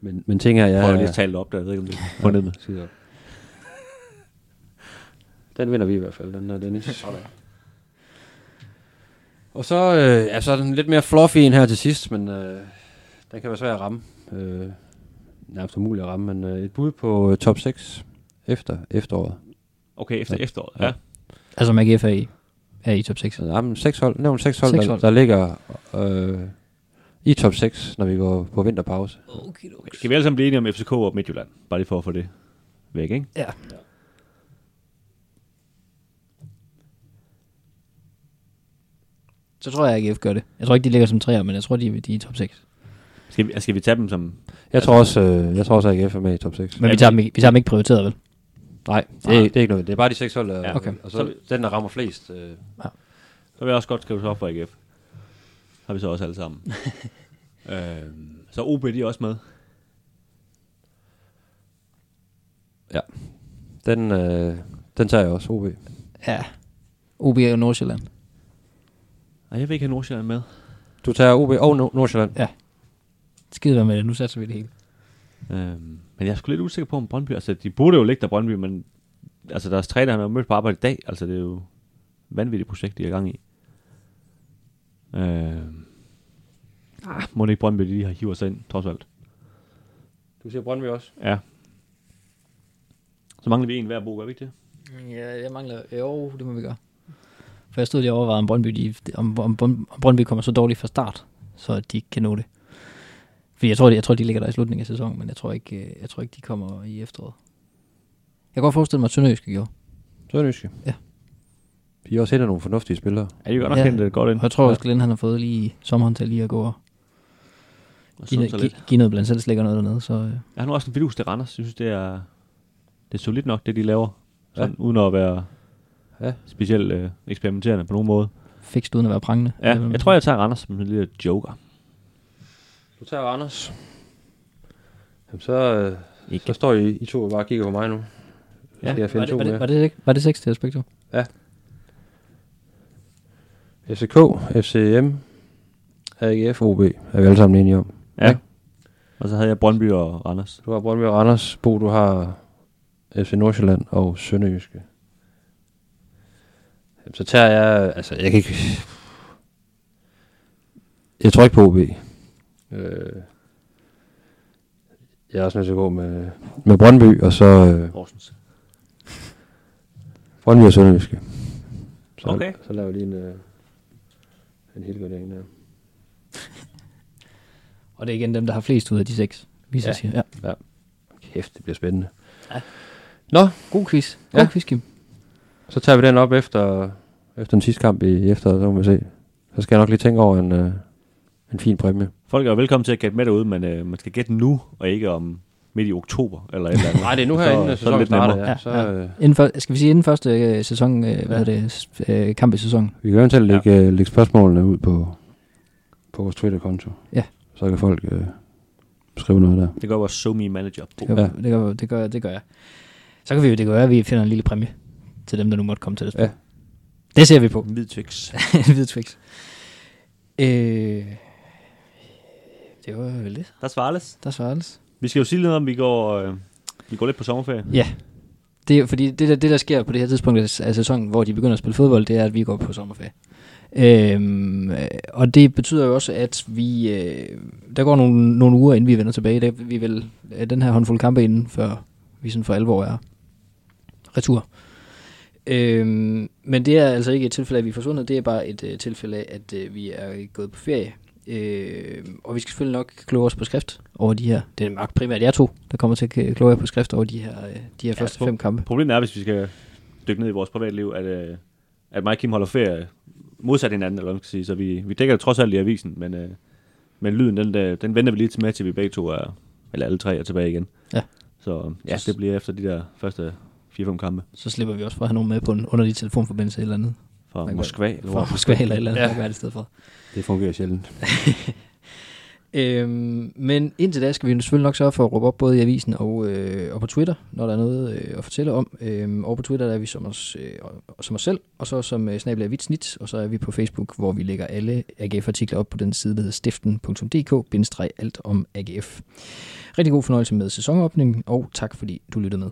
Speaker 3: men, men Tinger,
Speaker 2: Jeg
Speaker 3: jeg...
Speaker 2: prøver lige at tale op der, jeg ved ikke, om det er på med.
Speaker 3: Skide godt. Den vinder vi i hvert fald, den der Dennis. Og så, øh, ja, så er den lidt mere fluffy en her til sidst, men øh, den kan være svær at ramme. Øh, nærmest umuligt at ramme, men øh, et bud på øh, top 6 efter efteråret.
Speaker 2: Okay, efter
Speaker 3: Ja.
Speaker 2: efteråret.
Speaker 3: Ja.
Speaker 2: Ja.
Speaker 1: Altså, er i, er i top 6.
Speaker 3: Så jamen, seks hold, nævn seks hold,
Speaker 1: Seks
Speaker 3: der,
Speaker 1: hold.
Speaker 3: der ligger øh, i top 6, når vi går på vinterpause.
Speaker 1: Okay, okay.
Speaker 2: Skal vi alle sammen blive enige om FCK og Midtjylland? Bare lige for at få det væk, ikke?
Speaker 1: Ja. Så tror jeg, at AGF gør det. Jeg tror ikke, de ligger som træer, men jeg tror, de, de er i top 6.
Speaker 2: Skal vi, skal vi tage dem som...
Speaker 3: Jeg tror også, øh, jeg tror også, at AGF er med i top 6.
Speaker 1: Men
Speaker 2: Ja,
Speaker 1: vi tager, dem, ikke- vi tager dem ikke prioriteret, vel?
Speaker 3: Nej, det er, det er ikke noget. Det er bare de seks hold,
Speaker 2: Ja,
Speaker 1: okay.
Speaker 3: og så den, der rammer flest. Øh,
Speaker 2: Så vil jeg også godt skrive op for AGF. Har vi så også alle sammen. øh, så OB, de er også med.
Speaker 3: den, øh, den tager jeg også, OB.
Speaker 1: Ja. OB og Nordsjælland.
Speaker 2: Nej, jeg vil ikke have Nordsjælland med.
Speaker 3: Du tager OB og Nord- Nordsjælland.
Speaker 1: Skide være med det. Nu satser vi det hele.
Speaker 2: Øhm, men jeg er sgu lidt usikker på, om Brøndby... Altså, de burde jo ligge der, Brøndby, men... Altså, deres træner, han har mødt på arbejde i dag. Altså, det er jo et vanvittigt projekt, de er i gang i. Øhm, ah, må det ikke Brøndby, de lige har hiver sig ind, trods alt.
Speaker 3: Du siger Brøndby også.
Speaker 2: Ja. Så mangler vi en hver bog, gør vi ikke det?
Speaker 1: Ja, jeg mangler... Jo, det må vi gøre. For jeg stod lige og overvejede, om Brøndby, de, om, om, om Brøndby kommer så dårligt fra start, så de ikke kan nå det. Fordi jeg tror, de, jeg tror, de ligger der i slutningen af sæsonen, men jeg tror ikke, øh, jeg tror ikke de kommer i efteråret. Jeg kan godt forestille mig, at Sønderjyske gjorde.
Speaker 3: Sønderjyske.
Speaker 1: Ja.
Speaker 3: De er også hentet nogle fornuftige spillere.
Speaker 2: Ja, de er godt nok
Speaker 1: Ja.
Speaker 2: hentet godt ind.
Speaker 1: Og jeg tror også, Glenn han har fået lige sommeren til lige at gå og
Speaker 2: Og
Speaker 1: give, give, give noget blandt selv slækker noget dernede. Så, øh,
Speaker 2: Jeg har nu også en vidus til Randers. Jeg synes, det er, det er solidt nok, det de laver. Sådan, ja. uden at være
Speaker 3: Ja.
Speaker 2: specielt øh, eksperimenterende på nogen måde.
Speaker 1: fikst uden at være prangende.
Speaker 2: Ja, jeg tror, jeg tager Randers som en lille joker.
Speaker 3: Du tager Anders. Jamen, så, øh,
Speaker 2: Ikke.
Speaker 3: så står I, I to og bare og kigger på mig nu. Så
Speaker 2: Ja,
Speaker 3: skal jeg
Speaker 1: var,
Speaker 3: finde
Speaker 1: det,
Speaker 3: to
Speaker 1: var, det, var, det, ikke- var det seks til aspekt?
Speaker 3: FCK, FCM, AGF, OB er vi alle sammen enige om.
Speaker 2: Ja.
Speaker 3: Ja.
Speaker 2: Og så havde jeg Brøndby og Randers.
Speaker 3: Du har Brøndby og Randers. Bo, du har FC Nordsjælland og Sønderjyske. Jamen, Så tager jeg, altså jeg kan ikke, jeg tror ikke på OB. Øh, jeg er også nødt til at gå med, med Brøndby, og så øh,
Speaker 2: Horsens.
Speaker 3: Brøndby og Sønderjyske. Så,
Speaker 2: Okay.
Speaker 3: Så laver vi lige en, øh, en helgardering der.
Speaker 1: Og det er igen dem, der har flest ud af de seks, vi så
Speaker 3: Ja.
Speaker 1: siger. Ja.
Speaker 3: Kæft, det bliver spændende.
Speaker 1: Ja.
Speaker 3: Nå,
Speaker 1: God quiz. God
Speaker 3: Ja.
Speaker 1: quiz, Kim.
Speaker 3: så tager vi den op efter, efter den sidste kamp i efteråret, så må vi se. Så skal jeg nok lige tænke over en, øh, en fin præmie.
Speaker 2: Folk er velkommen til at gætte med derude, men øh, man skal gætte nu, og ikke om midt i oktober, eller et eller andet.
Speaker 3: Nej, det er nu
Speaker 2: Så-
Speaker 3: her, inden
Speaker 2: så er det
Speaker 3: sæsonen
Speaker 2: lidt
Speaker 3: starter.
Speaker 2: nemmere.
Speaker 3: Ja. Så,
Speaker 1: Ja,
Speaker 3: øh,
Speaker 1: Inden for, skal vi sige inden første øh, sæson, øh, hvad er det, øh, kamp i sæsonen?
Speaker 3: Vi kan eventuelt lægge, ja. lægge spørgsmålene ud på, på vores Twitter-konto.
Speaker 1: Ja.
Speaker 3: Så kan folk øh, skrive noget der.
Speaker 2: Det gør vores SoMe manager.
Speaker 1: Det gør,
Speaker 3: Ja.
Speaker 1: det, gør, det, gør, det gør jeg. Så kan vi jo, det gøre, at vi finder en lille præmie til dem, der nu måtte komme til det.
Speaker 3: Ja.
Speaker 1: Det ser vi på.
Speaker 2: Hvid Twix.
Speaker 1: en hvid Twix. Øh, det var vel det.
Speaker 2: Der svares.
Speaker 1: Der svares.
Speaker 2: Vi skal jo sige lidt om, vi går, øh, vi går lidt på sommerferie.
Speaker 1: Ja. Det er, fordi det der, det, der sker på det her tidspunkt af sæsonen, hvor de begynder at spille fodbold, det er, at vi går på sommerferie. Øhm, øh, og det betyder jo også, at vi øh, der går nogle, nogle uger, inden vi vender tilbage. Der, vi vil øh, den her håndfuld kampe inden, før vi sådan for alvor er retur. Øhm, men det er altså ikke et tilfælde at vi er forsvundet. Det er bare et øh, tilfælde af, at øh, vi er gået på ferie. Øh, og vi skal selvfølgelig nok kloge os på skrift over de her. Det er nok primært jer to, der kommer til at kloge jer på skrift over de her, øh, de her første
Speaker 2: på-
Speaker 1: fem kampe.
Speaker 2: Problemet er, hvis vi skal dykke ned i vores privatliv, at, øh, at mig og Kim holder ferie modsat hinanden, eller hvad man skal sige. Så vi, vi dækker det trods alt i avisen, men, øh, men lyden, den, der, den venter vi lige til med, til vi begge to er, eller alle tre er tilbage igen.
Speaker 1: Ja.
Speaker 2: Så ja, det bliver efter de der første 4-5 kampe
Speaker 1: Så slipper vi også for at have nogen med på en underlig telefonforbindelse eller andet.
Speaker 2: Fra
Speaker 1: Man kan-
Speaker 2: Moskva. Eller
Speaker 1: Fra
Speaker 2: hvor.
Speaker 1: Moskva eller et eller andet,
Speaker 3: Ja.
Speaker 1: ja. der det i stedet for.
Speaker 3: Det fungerer sjældent.
Speaker 1: Øhm, men indtil da skal vi jo selvfølgelig nok sørge for at råbe op både i avisen og, øh, og på Twitter, når der er noget øh, at fortælle om. Øhm, og på Twitter der er vi som os, øh, og- som os selv, og så som øh, snabel af snit, og så er vi på Facebook, hvor vi lægger alle AGF-artikler op på den side, der hedder stiften.dk, alt om AGF. Rigtig god fornøjelse med sæsonåbningen, og tak fordi du lyttede med.